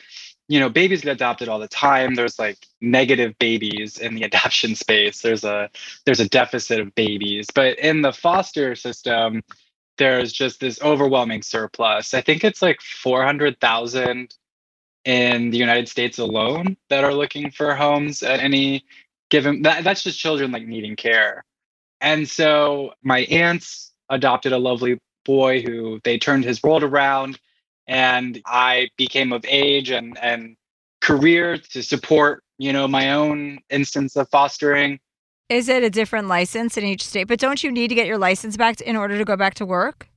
you know, babies get adopted all the time. There's like negative babies in the *laughs* adoption space. There's a there's a deficit of babies. But in the foster system, there's just this overwhelming surplus. I think it's like 400,000 in the United States alone that are looking for homes at any given that, that's just children like needing care. And so my aunts adopted a lovely boy who they turned his world around and I became of age and and career to support, you know, my own instance of fostering. Is it a different license in each state? But don't you need to get your license back to, in order to go back to work?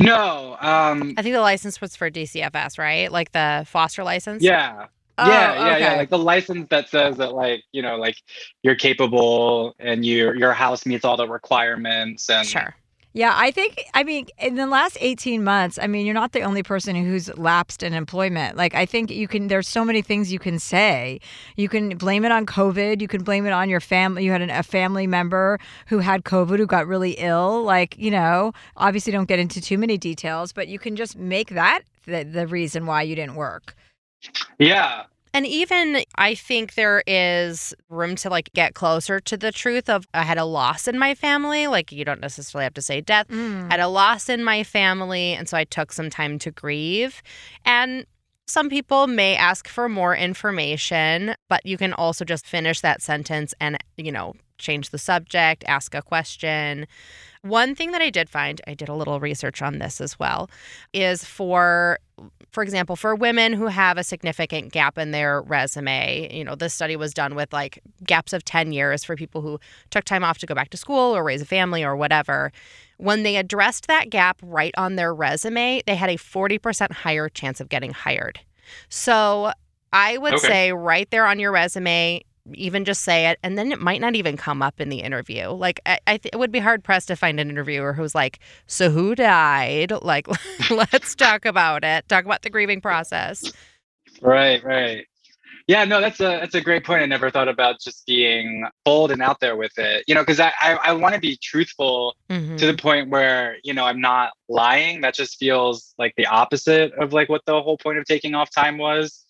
No, um I think the license was for DCFS, right? Like the foster license. yeah. Oh, yeah, yeah, yeah. Like the license that says that like, you know, like you're capable and your your house meets all the requirements and Sure. Yeah, I think, I mean, in the last 18 months, I mean, you're not the only person who's lapsed in employment. Like, I think you can, there's so many things you can say. You can blame it on COVID. You can blame it on your family. You had an, a family member who had COVID who got really ill. Like, you know, obviously don't get into too many details, but you can just make that the, the reason why you didn't work. Yeah. And even I think there is room to like get closer to the truth of I had a loss in my family. Like you don't necessarily have to say death. Mm. I had a loss in my family. And so I took some time to grieve. And some people may ask for more information, but you can also just finish that sentence and, you know, change the subject, ask a question. One thing that I did find, I did a little research on this as well, is for for example, for women who have a significant gap in their resume, you know, this study was done with like gaps of 10 years for people who took time off to go back to school or raise a family or whatever. When they addressed that gap right on their resume, they had a 40% higher chance of getting hired. So I would Okay. say right there on your resume, even just say it, and then it might not even come up in the interview. Like, I, I th- it would be hard pressed to find an interviewer who's like, "So who died?" *laughs* Like, *laughs* let's talk about it. Talk about the grieving process. Right, right. Yeah, no, that's a that's a great point. I never thought about just being bold and out there with it. You know, because I I, I want to be truthful Mhm. to the point where you know I'm not lying. That just feels like the opposite of like what the whole point of taking off time was.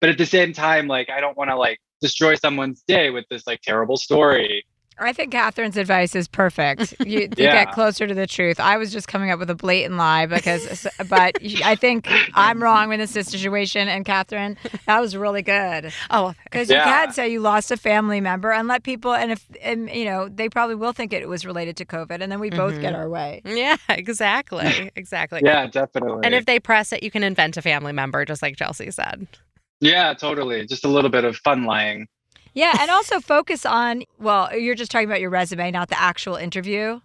But at the same time, like I don't want to like destroy someone's day with this like terrible story. I think Catherine's advice is perfect. You, *laughs* to Yeah. get closer to the truth. I was just coming up with a blatant lie because, but I think I'm wrong in this situation. And Catherine, that was really good. Oh, because you can say you lost a family member and let people, and if, and you know, they probably will think it was related to COVID, and then we both get Mhm. our way. Yeah, *laughs* exactly, exactly. Yeah, definitely. And if they press it, you can invent a family member, just like Chelsea said. Yeah, totally. Just a little bit of fun lying. Yeah, and also focus on. Well, you're just talking about your resume, not the actual interview.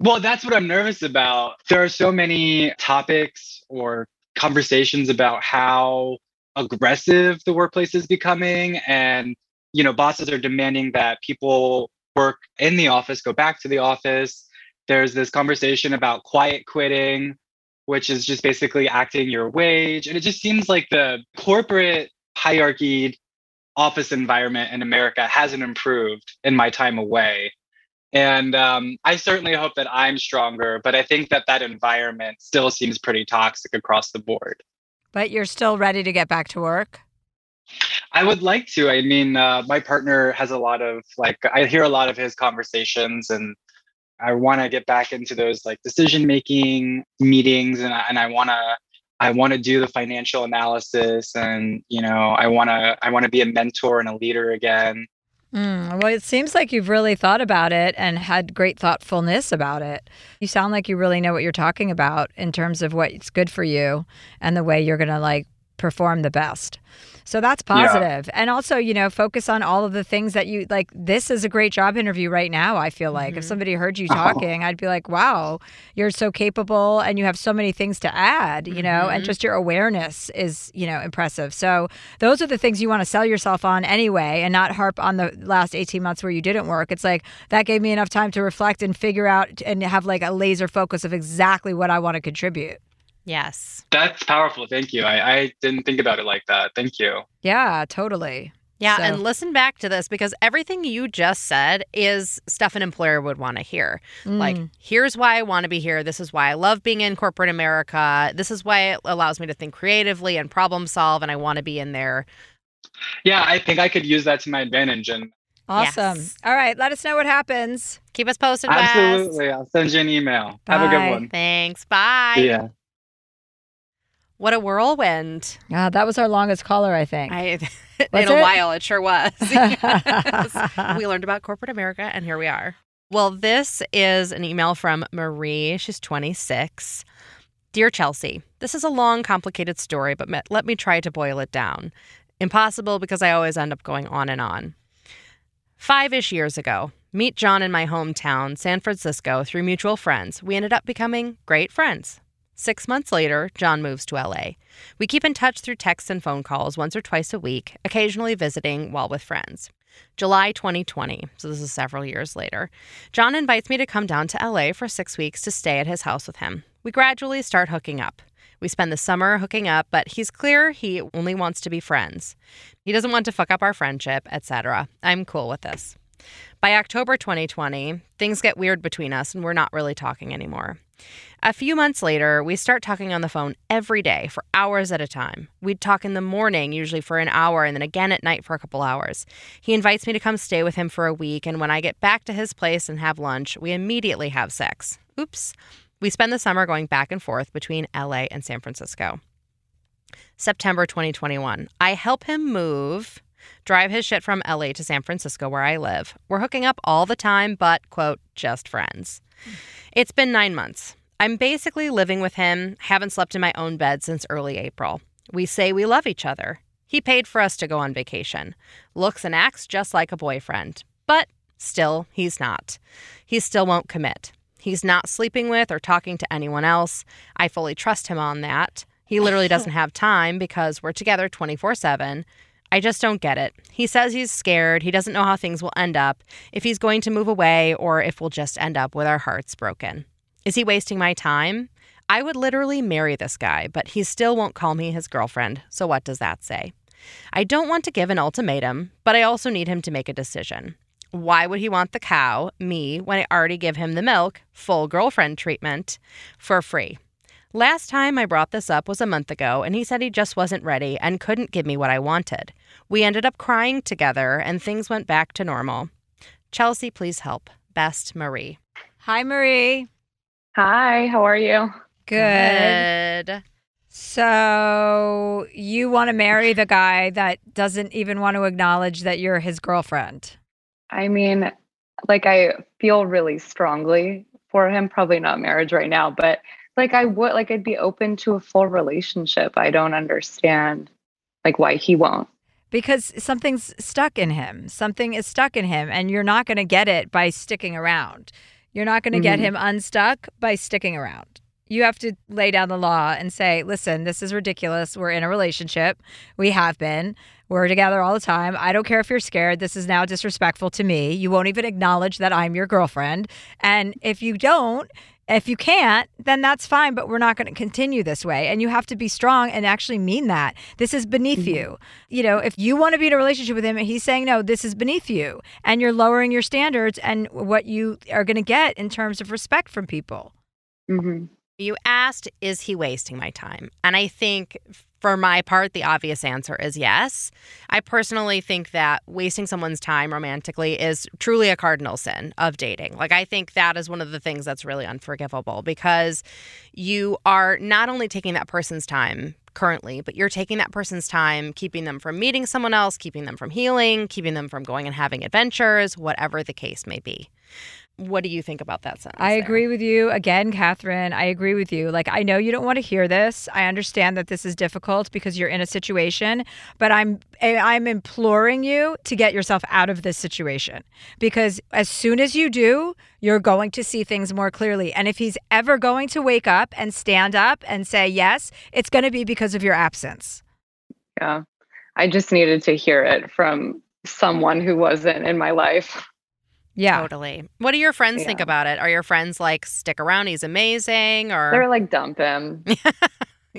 Well, that's what I'm nervous about. There are so many topics or conversations about how aggressive the workplace is becoming and you know bosses are demanding that people work in the office go back to the office there's this conversation about quiet quitting which is just basically acting your wage and it just seems like the corporate hierarchy office environment in america hasn't improved in my time away and um, I certainly hope that I'm stronger, but I think that that environment still seems pretty toxic across the board. But you're still ready to get back to work. I would like to. I mean, uh, my partner has a lot of like, I hear a lot of his conversations, and I want to get back into those like decision making meetings, and I, and I want to. I want to do the financial analysis, and you know, I want to. I want to be a mentor and a leader again. Mm, well, it seems like you've really thought about it and had great thoughtfulness about it. You sound like you really know what you're talking about in terms of what's good for you and the way you're going to like perform the best. So that's Yeah. And also, you know, focus on all of the things that you like. This is a great job interview right now. I feel like if somebody heard you *laughs* talking, I'd be like, wow, you're so capable and you have so many things to add, you know, and Mhm. just your awareness is, you know, impressive. So those are the things you want to sell yourself on anyway and not harp on the last 18 months where you didn't work. It's like that gave me enough time to reflect and figure out and have like a laser focus of exactly what I want to contribute. Yes. That's powerful. Thank you. I, I didn't think about it like that. Thank you. Yeah, totally. Yeah, So- and listen back to this because everything you just said is stuff an employer would want to hear. Like, Mm. here's why I want to be here. This is why I love being in corporate America. This is why it allows me to think creatively and problem solve, and I want to be in there. Yeah, I think I could use that to my advantage. And Awesome. All right, let us know what happens. Keep us posted, Wes. absolutely, I'll send you an email. Have a good one. Thanks. Bye. Yeah. What a whirlwind. Ah, that was our longest caller, I think. I, *laughs* in a it? while, it sure was. *laughs* Yes. we learned about corporate America, and here we are. Well, this is an email from Marie. She's 26. Dear Chelsea, this is a long, complicated story, but let me try to boil it down. Impossible because I always end up going on and on. Five ish years ago, meet John in my hometown, San Francisco, through mutual friends. We ended up becoming great friends. Six months later, John moves to LA. We keep in touch through texts and phone calls once or twice a week, occasionally visiting while with friends. July 2020, so this is several years later, John invites me to come down to LA for six weeks to stay at his house with him. We gradually start hooking up. We spend the summer hooking up, but he's clear he only wants to be friends. He doesn't want to fuck up our friendship, etc. I'm cool with this. By October 2020, things get weird between us and we're not really talking anymore. A few months later, we start talking on the phone every day for hours at a time. We'd talk in the morning, usually for an hour, and then again at night for a couple hours. He invites me to come stay with him for a week, and when I get back to his place and have lunch, we immediately have sex. Oops. We spend the summer going back and forth between LA and San Francisco. September 2021. I help him move, drive his shit from LA to San Francisco where I live. We're hooking up all the time, but, quote, just friends. It's been nine months. I'm basically living with him, haven't slept in my own bed since early April. We say we love each other. He paid for us to go on vacation. Looks and acts just like a boyfriend. But still, he's not. He still won't commit. He's not sleeping with or talking to anyone else. I fully trust him on that. He literally doesn't *laughs* have time because we're together 24 7. I just don't get it. He says he's scared. He doesn't know how things will end up, if he's going to move away, or if we'll just end up with our hearts broken. Is he wasting my time? I would literally marry this guy, but he still won't call me his girlfriend. So, what does that say? I don't want to give an ultimatum, but I also need him to make a decision. Why would he want the cow, me, when I already give him the milk, full girlfriend treatment, for free? Last time I brought this up was a month ago, and he said he just wasn't ready and couldn't give me what I wanted. We ended up crying together, and things went back to normal. Chelsea, please help. Best, Marie. Hi, Marie. Hi, how are you? Good. Good. So you want to marry the guy that doesn't even want to acknowledge that you're his girlfriend? I mean, like I feel really strongly for him, probably not marriage right now, but like I would like I'd be open to a full relationship. I don't understand like why he won't. Because something's stuck in him. Something is stuck in him, and you're not going to get it by sticking around. You're not going to get Mhm. him unstuck by sticking around. You have to lay down the law and say, listen, this is ridiculous. We're in a relationship. We have been. We're together all the time. I don't care if you're scared. This is now disrespectful to me. You won't even acknowledge that I'm your girlfriend. And if you don't, if you can't, then that's fine, but we're not going to continue this way. And you have to be strong and actually mean that. This is beneath you. You know, if you want to be in a relationship with him and he's saying, no, this is beneath you, and you're lowering your standards and what you are going to get in terms of respect from people. Mm-hmm. You asked, is he wasting my time? And I think for my part, the obvious answer is yes. I personally think that wasting someone's time romantically is truly a cardinal sin of dating. Like, I think that is one of the things that's really unforgivable because you are not only taking that person's time currently, but you're taking that person's time, keeping them from meeting someone else, keeping them from healing, keeping them from going and having adventures, whatever the case may be. What do you think about that sentence? I there? agree with you. Again, Catherine, I agree with you. Like, I know you don't want to hear this. I understand that this is difficult because you're in a situation, but I'm eh, I'm imploring you to get yourself out of this situation because as soon as you do, you're going to see things more clearly. And if he's ever going to wake up and stand up and say yes, it's going to be because of your absence. Yeah. I just needed to hear it from someone who wasn't in my life. Yeah. Totally. What do your friends think about it? Are your friends like, stick around, he's amazing? Or They're like, dump him. *laughs*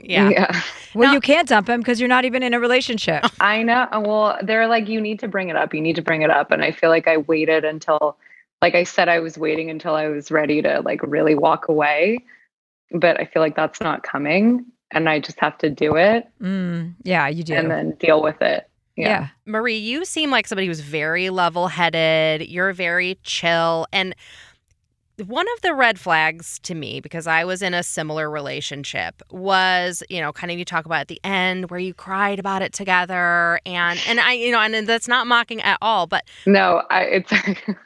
Yeah. Well, you can't dump him because you're not even in a relationship. *laughs* I know. Well, they're like, you need to bring it up. You need to bring it up. And I feel like I waited until, like I said, I was waiting until I was ready to like really walk away. But I feel like that's not coming. And I just have to do it Mm, yeah, you do. and then deal with it. Yeah. Marie, you seem like somebody who's very level headed. You're very chill. And one of the red flags to me, because I was in a similar relationship, was, you know, kind of you talk about at the end where you cried about it together. And, and I, you know, and that's not mocking at all, but No, I, it's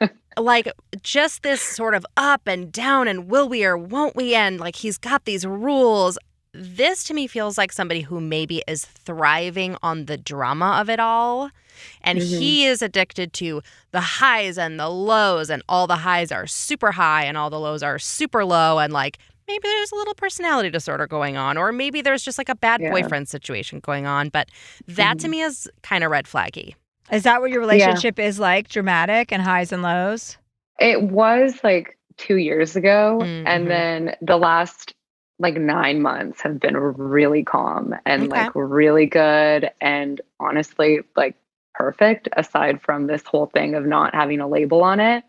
*laughs* like just this sort of up and down and will we or won't we and like he's got these rules this to me feels like somebody who maybe is thriving on the drama of it all and Mhm. he is addicted to the highs and the lows and all the highs are super high and all the lows are super low and like maybe there's a little personality disorder going on or maybe there's just like a bad Yeah. boyfriend situation going on but that to me is kind of red flaggy Is that what your relationship is like? Dramatic and highs and lows? It was like two years ago. Mhm. And then the last like nine months have been really calm and Okay. like really good. And honestly, like perfect aside from this whole thing of not having a label on it,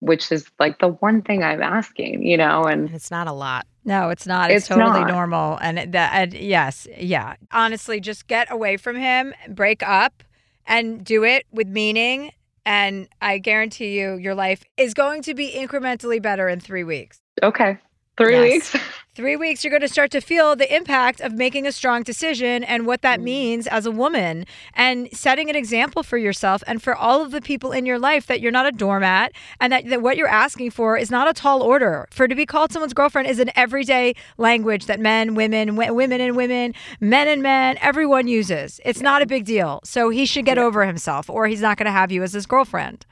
which is like the one thing I'm asking, you know? And it's not a lot. No, it's not. It's, It's totally not. normal. And that, and yes, yeah. Honestly, just get away from him, break up, and do it with meaning. And I guarantee you, your life is going to be incrementally better in three weeks. Okay. Three Yes. weeks. *laughs* Three weeks, you're going to start to feel the impact of making a strong decision and what Mm. that means as a woman and setting an example for yourself and for all of the people in your life that you're not a doormat and that, that what you're asking for is not a tall order. For to be called someone's girlfriend is an everyday language that men, women, w- women and women, men and men, everyone uses. It's not a big deal. So he should get over himself or he's not going to have you as his girlfriend.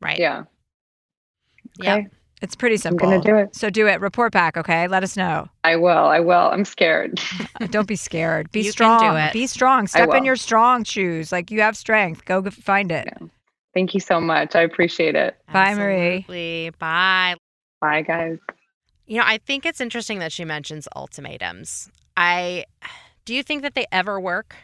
Right. Yeah. Yeah. Okay. It's pretty simple. I'm gonna do it. So do it. Report back, okay? Let us know. I will. I will. I'm scared. *laughs* Don't be scared. Be You can strong. do it. Be strong. Step in your strong shoes. Like you have strength. Go find it. Thank you so much. I appreciate it. Bye, Marie. Bye. Bye, guys. You know, I think it's interesting that she mentions ultimatums. I do you think that they ever work?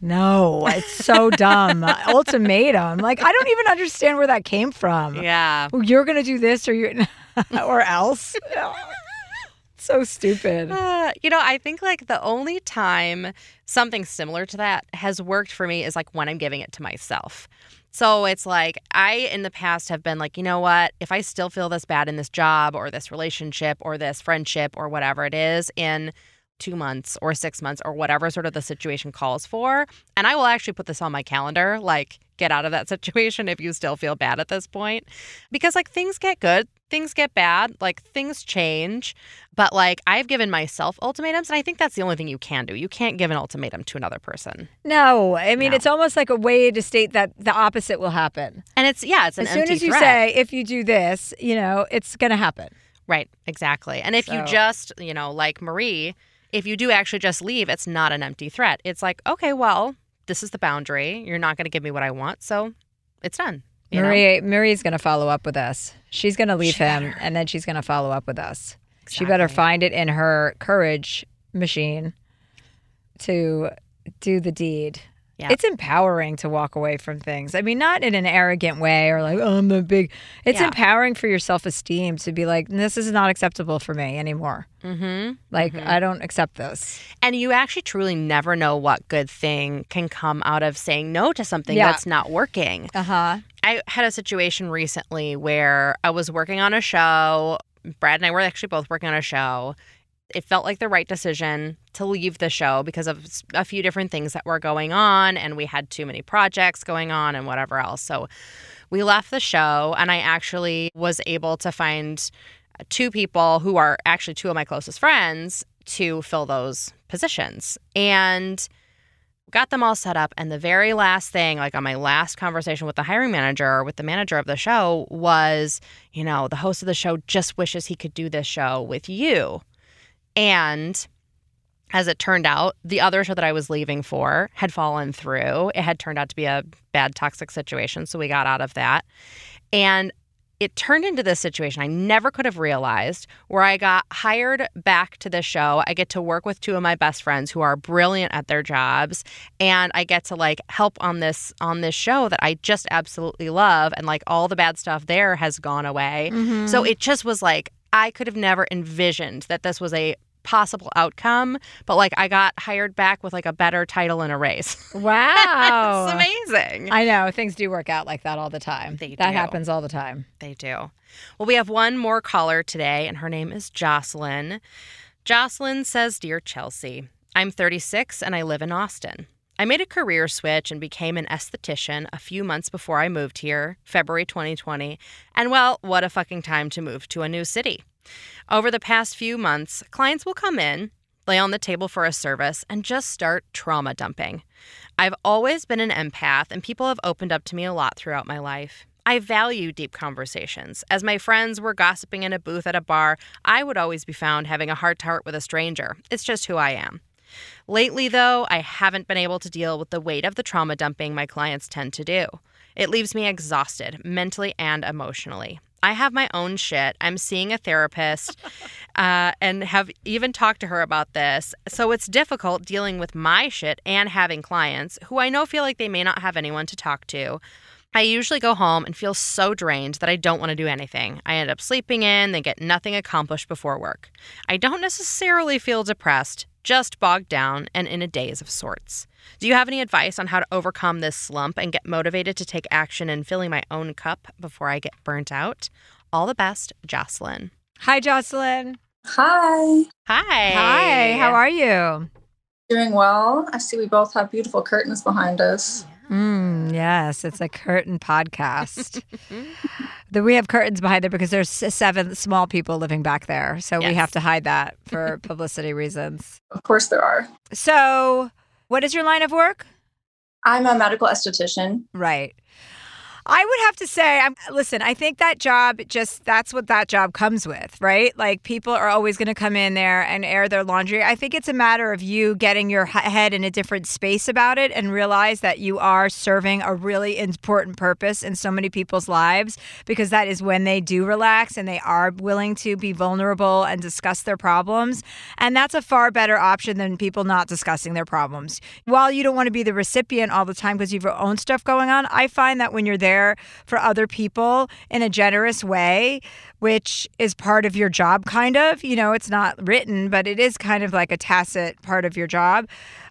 No, it's so *laughs* dumb. Ultimatum. Like I don't even understand where that came from. Yeah. Well, you're gonna do this or you *laughs* or else. *laughs* so stupid. Uh, you know, I think like the only time something similar to that has worked for me is like when I'm giving it to myself. So it's like I in the past have been like, you know what? If I still feel this bad in this job or this relationship or this friendship or whatever it is in two months or six months or whatever sort of the situation calls for, and I will actually put this on my calendar, like get out of that *laughs* situation if you still feel bad at this point. Because like things get good, things get bad, like things change. But like I've given myself ultimatums, and I think that's the only thing you can do. You can't give an ultimatum to another person. No, I mean No. it's almost like a way to state that the opposite will happen. And it's yeah, it's an as soon as you threat. say if you do this, you know, it's gonna happen. Right, exactly. And if you just, you know, like Marie, if you do actually just leave, it's not an empty threat. It's like, okay, well, this is the boundary. You're not going to give me what I want, so it's done. you know? Marie Marie's gonna follow up with us. She's gonna leave him and then she's gonna follow up with us. She better find it in her courage machine to do the deed. Yeah. It's empowering to walk away from things. I mean, not in an arrogant way or like, oh, I'm the big. It's Yeah. empowering for your self esteem to be like, this is not acceptable for me anymore. Mm-hmm. Like, I don't accept this. And you actually truly never know what good thing can come out of saying no to something Yeah. that's not working. Uh huh. I had a situation recently where I was working on a show. Brad and I were actually both working on a show. It felt like the right decision to leave the show because of a few different things that were going on, and we had too many projects going on and whatever else. So we left the show, and I actually was able to find uh, two people who are actually two of my closest friends to fill those positions. And got them all set up and the very last thing like on my last conversation with the hiring manager with the manager of the show was you know the host of the show just wishes he could do this show with you and as it turned out the other show that i was leaving for had fallen through it had turned out to be a bad toxic situation so we got out of that and it turned into this situation I never could have realized where I got hired back to the show. I get to work with two of my best friends who are brilliant at their jobs and I get to like help on this on this show that I just absolutely love and like all the bad stuff there has gone away. Mhm. So it just was like I could have never envisioned that this was a possible outcome, but like I got hired back with like a better title and a raise. *laughs* Wow. it's amazing. I know. Things do work out like that all the time. They that do. happens all the time. They do. Well, we have one more caller today, and her name is Jocelyn. Jocelyn says Dear Chelsea, I'm 36 and I live in Austin. I made a career switch and became an esthetician a few months before I moved here, February 2020. And well, what a fucking time to move to a new city. Over the past few months, clients will come in, lay on the table for a service, and just start trauma dumping. I've always been an empath, and people have opened up to me a lot throughout my life. I value deep conversations. As my friends were gossiping in a booth at a bar, I would always be found having a heart to heart with a stranger. It's just who I am. Lately, though, I haven't been able to deal with the weight of the trauma dumping my clients tend to do. It leaves me exhausted, mentally and emotionally. I have my own shit. I'm seeing a therapist *laughs* uh, and have even talked to her about this. So it's difficult dealing with my shit and having clients who I know feel like they may not have anyone to talk to. I usually go home and feel so drained that I don't want to do anything. I end up sleeping in, then get nothing accomplished before work. I don't necessarily feel depressed, just bogged down and in a daze of sorts. Do you have any advice on how to overcome this slump and get motivated to take action in filling my own cup before I get burnt out? All the best, Jocelyn. Hi, Jocelyn. Hi. Hi. Hi. How are you? Doing well. I see we both have beautiful curtains behind us. Mm, yes, it's a curtain podcast. *laughs* the, we have curtains behind there because there's seven small people living back there, so we have to hide that *laughs* for publicity reasons. Of course, there are. So, what is your line of work? I'm a medical esthetician. Right. I would have to say, I'm, listen, I think that job just, that's what that job comes with, right? Like people are always going to come in there and air their laundry. I think it's a matter of you getting your head in a different space about it and realize that you are serving a really important purpose in so many people's lives because that is when they do relax and they are willing to be vulnerable and discuss their problems. And that's a far better option than people not discussing their problems. While you don't want to be the recipient all the time because you have your own stuff going on, I find that when you're there for other people in a generous way, which is part of your job, kind of, you know, it's not written, but it is kind of like a tacit part of your job.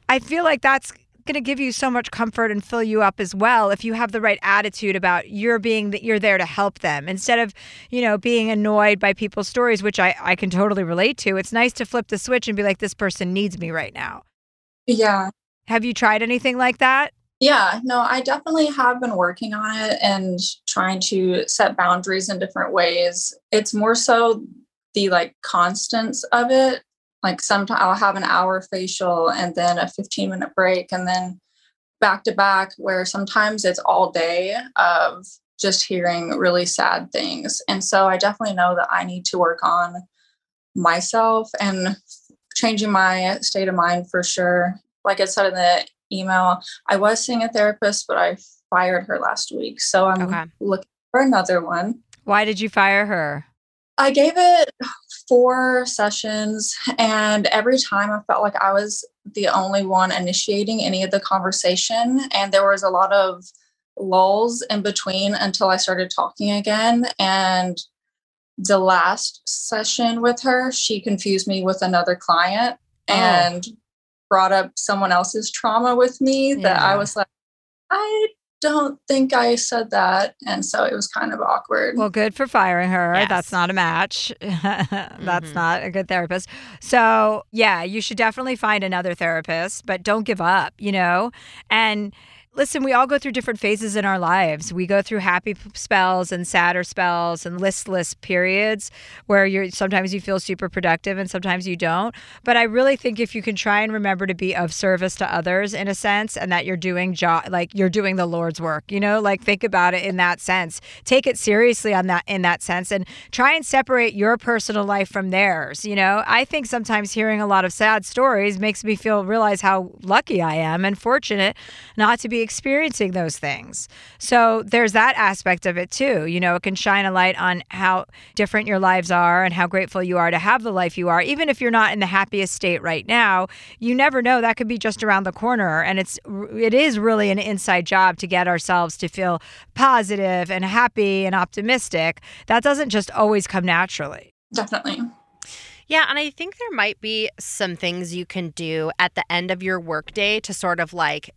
I feel like that's going to give you so much comfort and fill you up as well if you have the right attitude about you're being that you're there to help them instead of you know being annoyed by people's stories which I, I can totally relate to it's nice to flip the switch and be like this person needs me right now Yeah. have you tried anything like that Yeah, no, I definitely have been working on it and trying to set boundaries in different ways. It's more so the like constants of it. Like sometimes I'll have an hour facial and then a 15 minute break and then back to back, where sometimes it's all day of just hearing really sad things. And so I definitely know that I need to work on myself and changing my state of mind for sure. Like I said in the email, I was seeing a therapist, but I fired her last week. So I'm Okay. looking for another one. why did you fire her I gave it four sessions, and every time I felt like I was the only one initiating any of the conversation. And there was a lot of lulls in between until I started talking again. And the last session with her, she confused me with another client Oh. and brought up someone else's trauma with me that I was like, I don't think I said that. And so it was kind of awkward. Well, good for firing her. Yes. That's not a match. *laughs* That's mm-hmm. not a good therapist. So, yeah, you should definitely find another therapist, but don't give up, you know? And listen, we all go through different phases in our lives. We go through happy spells and sadder spells and listless periods where you're sometimes you feel super productive and sometimes you don't. But I really think if you can try and remember to be of service to others in a sense and that you're doing job like you're doing the Lord's work, you know, like think about it in that sense. Take it seriously on that in that sense and try and separate your personal life from theirs, you know? I think sometimes hearing a lot of sad stories makes me feel realize how lucky I am and fortunate not to be experiencing those things. So there's that aspect of it too. You know, it can shine a light on how different your lives are and how grateful you are to have the life you are. Even if you're not in the happiest state right now, you never know that could be just around the corner and it's it is really an inside job to get ourselves to feel positive and happy and optimistic. That doesn't just always come naturally. Definitely. Yeah, and I think there might be some things you can do at the end of your workday to sort of like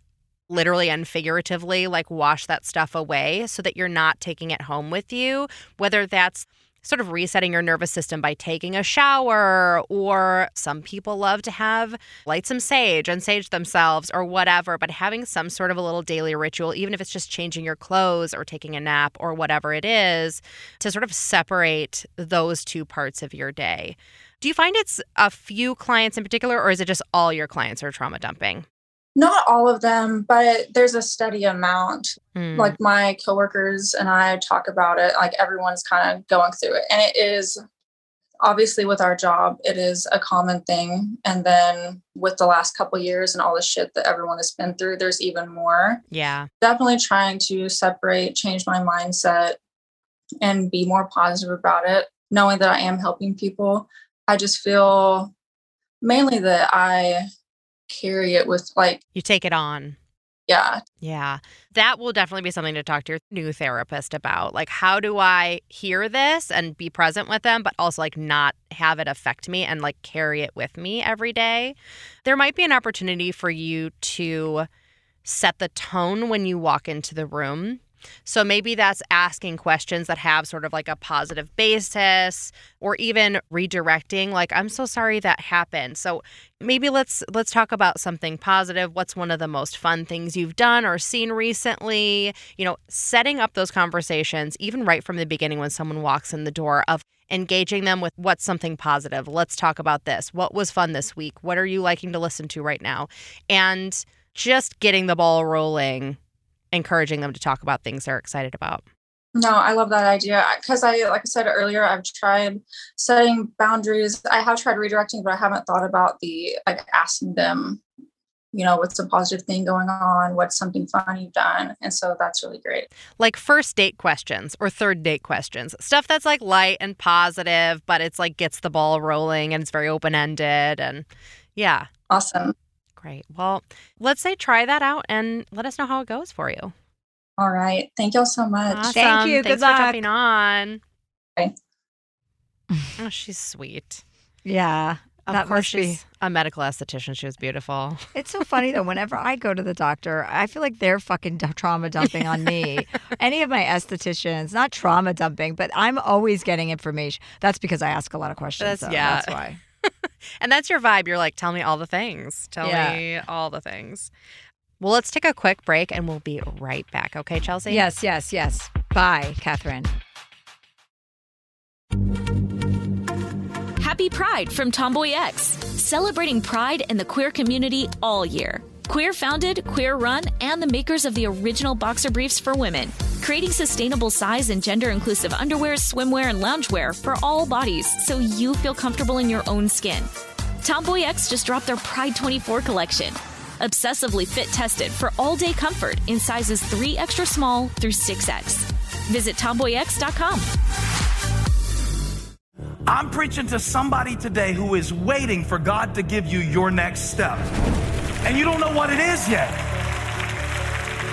literally and figuratively like wash that stuff away so that you're not taking it home with you, whether that's sort of resetting your nervous system by taking a shower, or some people love to have light some sage and sage themselves or whatever, but having some sort of a little daily ritual, even if it's just changing your clothes or taking a nap or whatever it is, to sort of separate those two parts of your day. Do you find it's a few clients in particular, or is it just all your clients are trauma dumping? Not all of them, but there's a steady amount. Hmm. Like my coworkers and I talk about it, like everyone's kind of going through it. And it is obviously with our job, it is a common thing. And then with the last couple years and all the shit that everyone has been through, there's even more. Yeah. Definitely trying to separate, change my mindset, and be more positive about it, knowing that I am helping people. I just feel mainly that I carry it with like You take it on. yeah Yeah. That will definitely be something to talk to your new therapist about. Like, how do I hear this and be present with them, but also like not have it affect me and like carry it with me every day? There might be an opportunity for you to set the tone when you walk into the room. So maybe that's asking questions that have sort of like a positive basis or even redirecting like I'm so sorry that happened. So maybe let's let's talk about something positive. What's one of the most fun things you've done or seen recently? You know, setting up those conversations even right from the beginning when someone walks in the door of engaging them with what's something positive. Let's talk about this. What was fun this week? What are you liking to listen to right now? And just getting the ball rolling encouraging them to talk about things they're excited about. No, I love that idea because I, like I said earlier, I've tried setting boundaries. I have tried redirecting, but I haven't thought about the like asking them, you know, what's a positive thing going on? What's something fun you've done? And so that's really great. Like first date questions or third date questions, stuff that's like light and positive, but it's like gets the ball rolling and it's very open ended. And yeah. Awesome. Great. Well, let's say try that out and let us know how it goes for you. All right. Thank y'all so much. Awesome. Thank you. Thanks Good for luck. jumping on. Okay. *laughs* Oh, she's sweet. Yeah. Of that course, must be. she's a medical esthetician. She was beautiful. *laughs* It's so funny though. Whenever I go to the doctor, I feel like they're fucking d- trauma dumping on me. *laughs* Any of my estheticians, not trauma dumping, but I'm always getting information. That's because I ask a lot of questions. That's- so yeah. That's why. *laughs* And that's your vibe. You're like, tell me all the things. Tell Yeah. me all the things. Well, let's take a quick break and we'll be right back. Okay, Chelsea? Yes, yes, yes. Bye, Catherine. Happy Pride from Tomboy X, celebrating pride in the queer community all year. Queer founded, queer run, and the makers of the original boxer briefs for women, creating sustainable size and gender inclusive underwear, swimwear, and loungewear for all bodies so you feel comfortable in your own skin. Tomboy X just dropped their Pride 24 collection. Obsessively fit tested for all day comfort in sizes 3 extra small through 6X. Visit tomboyx.com. I'm preaching to somebody today who is waiting for God to give you your next step. And you don't know what it is yet.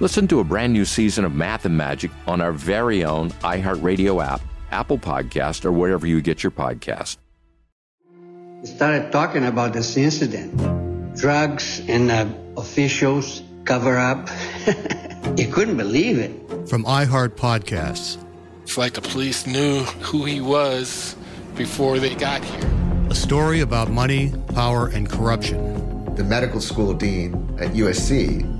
Listen to a brand new season of Math and Magic on our very own iHeartRadio app, Apple Podcast, or wherever you get your podcast. Started talking about this incident. Drugs and uh, officials cover up. *laughs* you couldn't believe it. From iHeart Podcasts. It's like the police knew who he was before they got here. A story about money, power, and corruption. The medical school dean at USC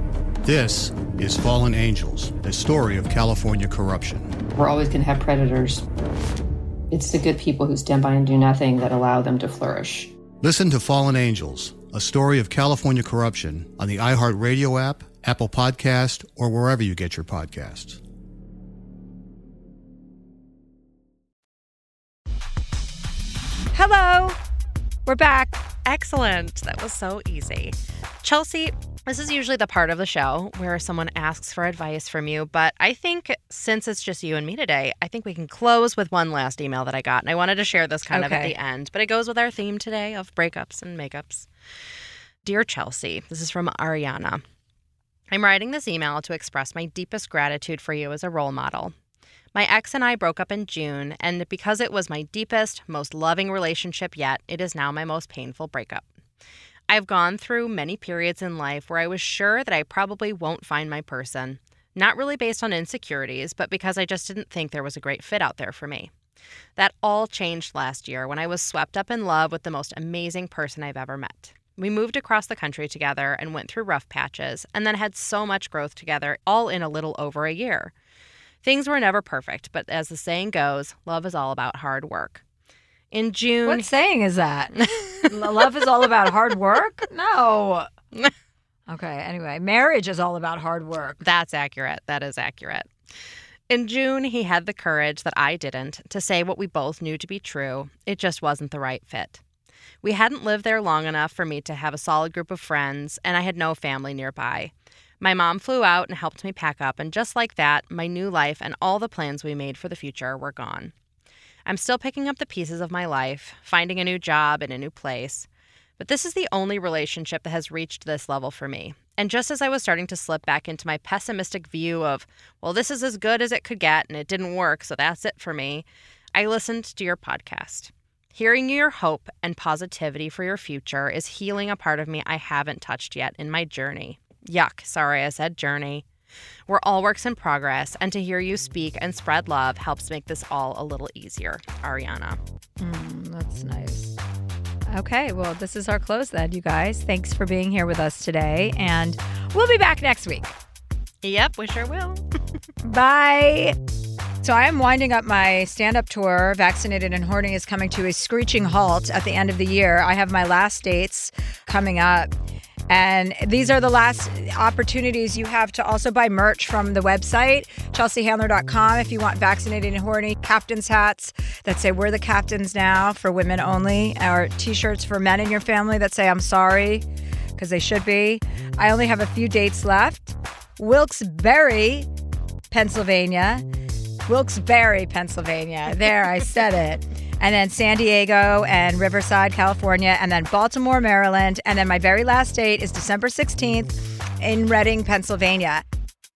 This is Fallen Angels, a story of California corruption. We're always going to have predators. It's the good people who stand by and do nothing that allow them to flourish. Listen to Fallen Angels, a story of California corruption on the iHeartRadio app, Apple Podcast, or wherever you get your podcasts. Hello. We're back. Excellent. That was so easy. Chelsea, this is usually the part of the show where someone asks for advice from you, but I think since it's just you and me today, I think we can close with one last email that I got. And I wanted to share this kind of at the end, but it goes with our theme today of breakups and makeups. Dear Chelsea, this is from Ariana. I'm writing this email to express my deepest gratitude for you as a role model. My ex and I broke up in June, and because it was my deepest, most loving relationship yet, it is now my most painful breakup. I've gone through many periods in life where I was sure that I probably won't find my person, not really based on insecurities, but because I just didn't think there was a great fit out there for me. That all changed last year when I was swept up in love with the most amazing person I've ever met. We moved across the country together and went through rough patches, and then had so much growth together, all in a little over a year. Things were never perfect, but as the saying goes, love is all about hard work. In June. What saying is that? *laughs* Love is all about hard work? No. *laughs* Okay, anyway, marriage is all about hard work. That's accurate. That is accurate. In June, he had the courage that I didn't to say what we both knew to be true. It just wasn't the right fit. We hadn't lived there long enough for me to have a solid group of friends, and I had no family nearby. My mom flew out and helped me pack up, and just like that, my new life and all the plans we made for the future were gone. I'm still picking up the pieces of my life, finding a new job in a new place. But this is the only relationship that has reached this level for me. And just as I was starting to slip back into my pessimistic view of, well, this is as good as it could get and it didn't work, so that's it for me, I listened to your podcast. Hearing your hope and positivity for your future is healing a part of me I haven't touched yet in my journey. Yuck, sorry I said journey. We're all works in progress, and to hear you speak and spread love helps make this all a little easier. Ariana. Mm, that's nice. Okay, well, this is our close then, you guys. Thanks for being here with us today, and we'll be back next week. Yep, we sure will. *laughs* Bye. So I am winding up my stand-up tour. Vaccinated and Horny is coming to a screeching halt at the end of the year. I have my last dates coming up. And these are the last opportunities you have to also buy merch from the website, chelseahandler.com, if you want vaccinated and horny captain's hats that say we're the captains now for women only, or t-shirts for men in your family that say I'm sorry, because they should be. I only have a few dates left. Wilkes-Barre, Pennsylvania. Wilkes-Barre, Pennsylvania. There, I said it. And then San Diego and Riverside, California, and then Baltimore, Maryland. And then my very last date is December 16th in Reading, Pennsylvania.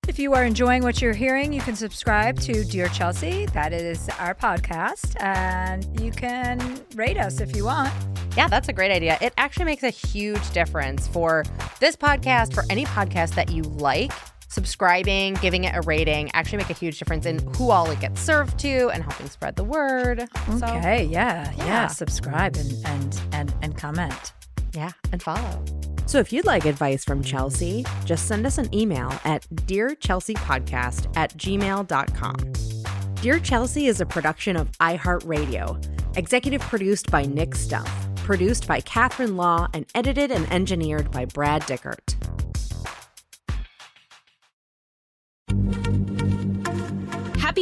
If you are enjoying what you're hearing, you can subscribe to Dear Chelsea. That is our podcast. And you can rate us if you want. Yeah, that's a great idea. It actually makes a huge difference for this podcast, for any podcast that you like. Subscribing, giving it a rating actually make a huge difference in who all it gets served to and helping spread the word. So, Okay, yeah, yeah, Yeah. Subscribe and, and and and comment. yeah, and follow. So if you'd like advice from Chelsea, just send us an email at dearchelseapodcast at gmail.com. Dear Chelsea is a production of iHeartRadio, executive produced by Nick Stumpf, produced by Catherine Law, and edited and engineered by Brad Dickert.